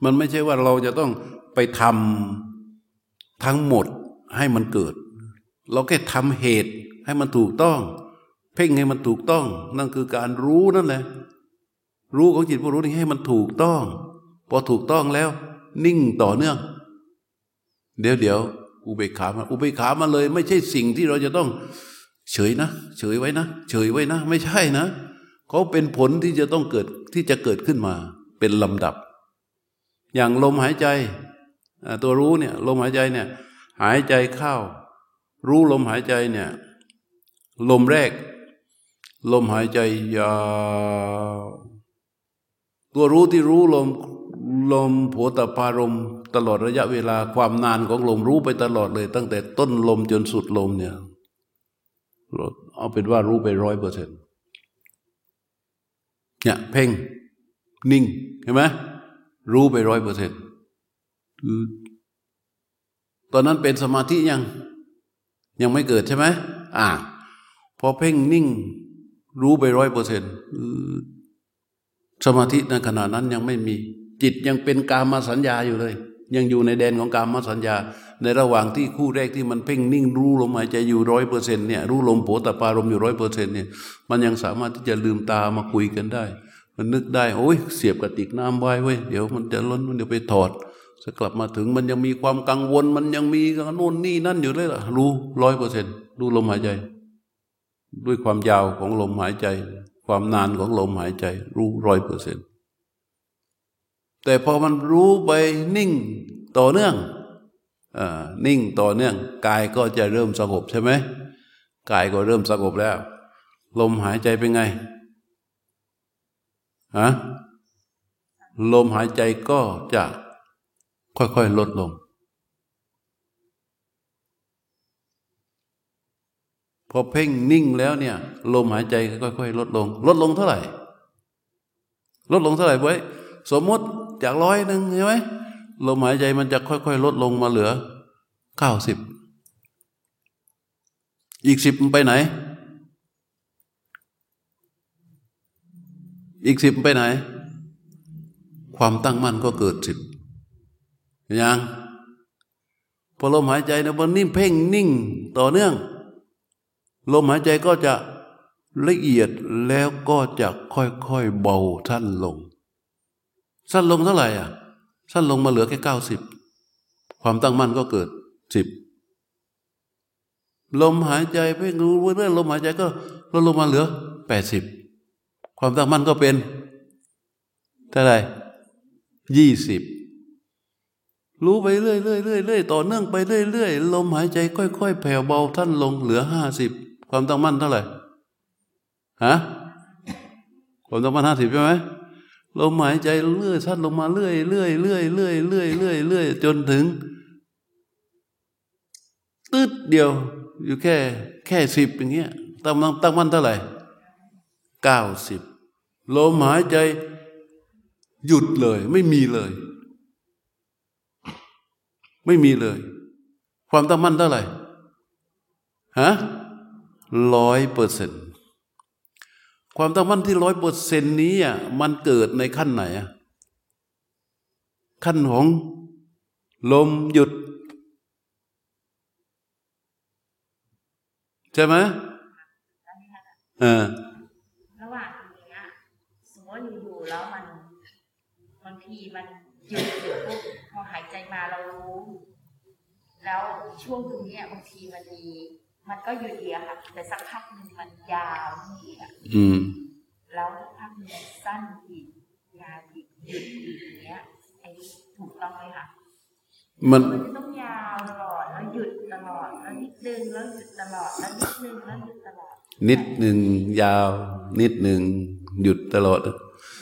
Speaker 1: มันไม่ใช่ว่าเราจะต้องไปทำทั้งหมดให้มันเกิด เราแค่ทำเหตุให้มันถูกต้อง เพ่งให้มันถูกต้อง นั่นคือการรู้นั่นแหละ รู้ของจิตผู้รู้นี่ให้มันถูกต้อง พอถูกต้องแล้ว นิ่งต่อเนื่อง เดี๋ยวเดี๋ยวอุเบกขามาอุเบกขามาเลย ไม่ใช่สิ่งที่เราจะต้อง เฉยนะ เฉยไว้นะ เฉยไว้นะ ไม่ใช่นะเขาเป็นผลที่จะต้องเกิดที่จะเกิดขึ้นมา เป็นลำดับ อย่างลมหายใจ ตัวรู้เนี่ยลมหายใจเนี่ยหายใจเข้า รู้ลมหายใจเนี่ยลมแรก ลมหายใจยาวตัวรู้ที่รู้ลม ลมโผตปารมตลอดระยะเวลาความนานของลมรู้ไปตลอดเลย ตั้งแต่ต้นลมจนสุดลมเนี่ยเอาเป็นว่ารู้ไปร้อยเปอร์เซ็นต์เนี่ยเพ่งนิ่งเห็นไหมรู้ไปร้อยเปอร์เซ็นต์ตอนนั้นเป็นสมาธิยัง ยังไม่เกิดใช่ไหมอ่าพอเพ่งนิ่ง รู้ไปร้อยเปอร์เซ็นต์สมาธิในขณะนั้นยังไม่มี จิตยังเป็นกามาสัญญาอยู่เลย ยังอยู่ในแดนของกามาสัญญา ในระหว่างที่คู่แรกที่มันเพ่งนิ่งรู้ลมหายใจอยู่ร้อยเปอร์เซ็นต์เนี่ยรู้ลมโผตปารมอยู่ร้อยเปอร์เซ็นต์เนี่ยมันยังสามารถที่จะลืมตามาคุยกันได้ มันนึกได้โอ้ยเสียบกระติกน้ำไว้เว้ยเดี๋ยวมันจะล้นมันเดี๋ยวไปถอดจะกลับมาถึงมันยังมีความกังวล มันยังมีโน่นนี่นั่นอยู่เลยล่ะ รู้ร้อยเปอร์เซ็นต์รู้ลมหายใจ ด้วยความยาวของลมหายใจ ความนานของลมหายใจ รู้ร้อยเปอร์เซ็นต์ แต่พอมันรู้ไปนิ่งต่อเนื่องอนิ่งต่อเนื่องกายก็จะเริ่มสงบใช่ไหมกายก็เริ่มสงบแล้ว ลมหายใจเป็นไงฮะลมหายใจก็จะค่อยๆลดลง พอเพ่งนิ่งแล้วเนี่ย ลมหายใจค่อยๆลดลง ลดลงเท่าไหร่ ลดลงเท่าไหร่ไว้สมมติ จากร้อยหนึ่งใช่ไหมลมหายใจมันจะค่อย ๆ ลดลงมาเหลือเก้าสิบอีกสิบมันไปไหน อีกสิบไปไหน ความตั้งมั่นก็เกิดสิบยังพอลมหายใจนะมันนิ่งเพ่งนิ่งต่อเนื่อง ลมหายใจก็จะละเอียดแล้วก็จะค่อยๆเบาสั้นลง สั้นลงเท่าไหร่อะ สั้นลงมาเหลือแค่เก้าสิบความตั้งมั่นก็เกิดสิบลมหายใจเพ่งรู้เรื่องลมหายใจก็ลดลงมาเหลือแปดสิบความตั้งมั่นก็เป็นเท่าไหร่ยี่สิบรู้ไปเรื่อยเรื่อยเรื่อยเรื่อยต่อเนื่องไปเรื่อยเรื่อยลมหายใจค่อยๆแผ่วเบาท่านลงเหลือห้าสิบความตั้งมั่นเท่าไหร่ฮะความตั้งมั่นห้าสิบใช่ไหม ลมหายใจเรื่อยท่านลงมาเรื่อยเรื่อยเรื่อยเรื่อยเรื่อยเรื่อยเรื่อยจนถึงตืดเดียว อยู่แค่ แค่สิบอย่างเงี้ยตั้งตั้งมั่นเท่าไหร่เก้าสิบลมหายใจหยุดเลย ไม่มีเลย ไม่มีเลย ความตั้งมั่นเท่าไหร่ฮะร้อยเปอร์เซ็นต์ ความตั้งมั่นที่ร้อยเปอร์เซ็นต์นี้อะมันเกิดในขั้นไหนอะขั้นของลมหยุด ใช่ไหมเออ
Speaker 2: ระหว่างนี้อะสมมติอยู่ๆแล้วมันบางทีมันหยุดหยุดปุ๊บพอหายใจมาเรารู้ แล้วช่วงตรงเนี้ยบางทีมันมี มันก็หยุดเดียวค่ะ แต่สักพักหนึ่งมันยาวอีกอะ
Speaker 1: อืม
Speaker 2: แล้วสักพักหนึ่งมันสั้นอีกยาวอีกหยุดอีกอย่างเงี้ยไอ้นี่ถูกต้องไหมคะ
Speaker 1: มัน
Speaker 2: มันจะต้องยาวตลอดแล้วหยุดตลอดแล้วนิดนึงแล้วหยุดตลอดแล้วนิดนึงแล้วหยุดตลอด
Speaker 1: นิดหนึ่งยาว นิดหนึ่งหยุดตลอด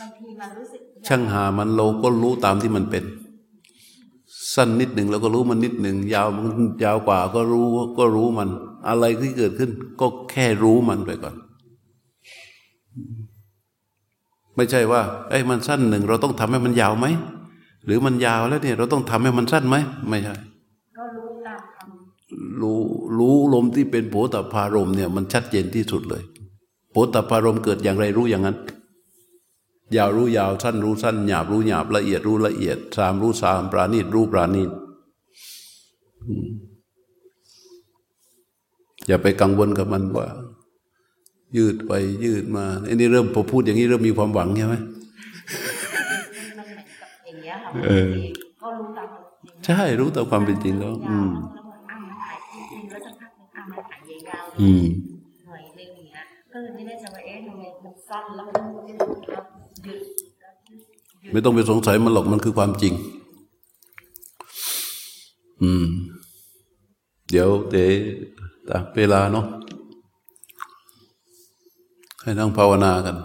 Speaker 2: บางทีมันรู้สึกยาว
Speaker 1: ช่างหามันเราก็รู้ตามที่มันเป็น สั้นนิดหนึ่งเราก็รู้มันนิดหนึ่งยาวมันยาวกว่าก็รู้ก็รู้มัน อะไรที่เกิดขึ้น ก็แค่รู้มันไปก่อน ไม่ใช่ว่าไอ้ยมันสั้นหนึ่งเราต้องทำให้มันยาวไหม หรือมันยาวแล้วเนี่ย เราต้องทำให้มันสั้นไหม ไม่ใช่
Speaker 2: ก็รู้ตามคำ
Speaker 1: รู้รู้ลมที่เป็นโผตพารมเนี่ย มันชัดเจนที่สุดเลยโผตพารมเกิดอย่างไรรู้อย่างนั้นยาวรู้ยาวสั้นรู้สั้นหยาบรู้หยาบละเอียดรู้ละเอียดสามรู้สามปราณีตรู้ปราณีต อืมอย่าไปกังวลกับมันว่า ยืดไปยืดมาไอ้นี่เริ่มพอพูดอย่างนี้เริ่มมีความหวังใช่ไหม
Speaker 2: มันเหมือนกับอย่างเงี้ยค่ะ
Speaker 1: เออ
Speaker 2: ก็รู้ตามความจริง
Speaker 1: ใช่รู้ตามความเป็นจริงแล้ว อืม
Speaker 2: แล้วมันอ้ามันหายจริงๆแล้วสักพักหนึงอ้ามันหายยาวๆ
Speaker 1: อืม
Speaker 2: หน่อยนึงอย่างเงี้ยก็เลยไม่แน่ใจว่าเอ๊ะทำไมมันสั้นแล้วมันหยุดแล้วหยุดแล้วหยุด
Speaker 1: ไม่ต้องไปสงสัยมันหรอกมันคือความจริง อืม เดี๋ยวเดี๋ แตามเวลาเนาะให้นั่งภาวนากัน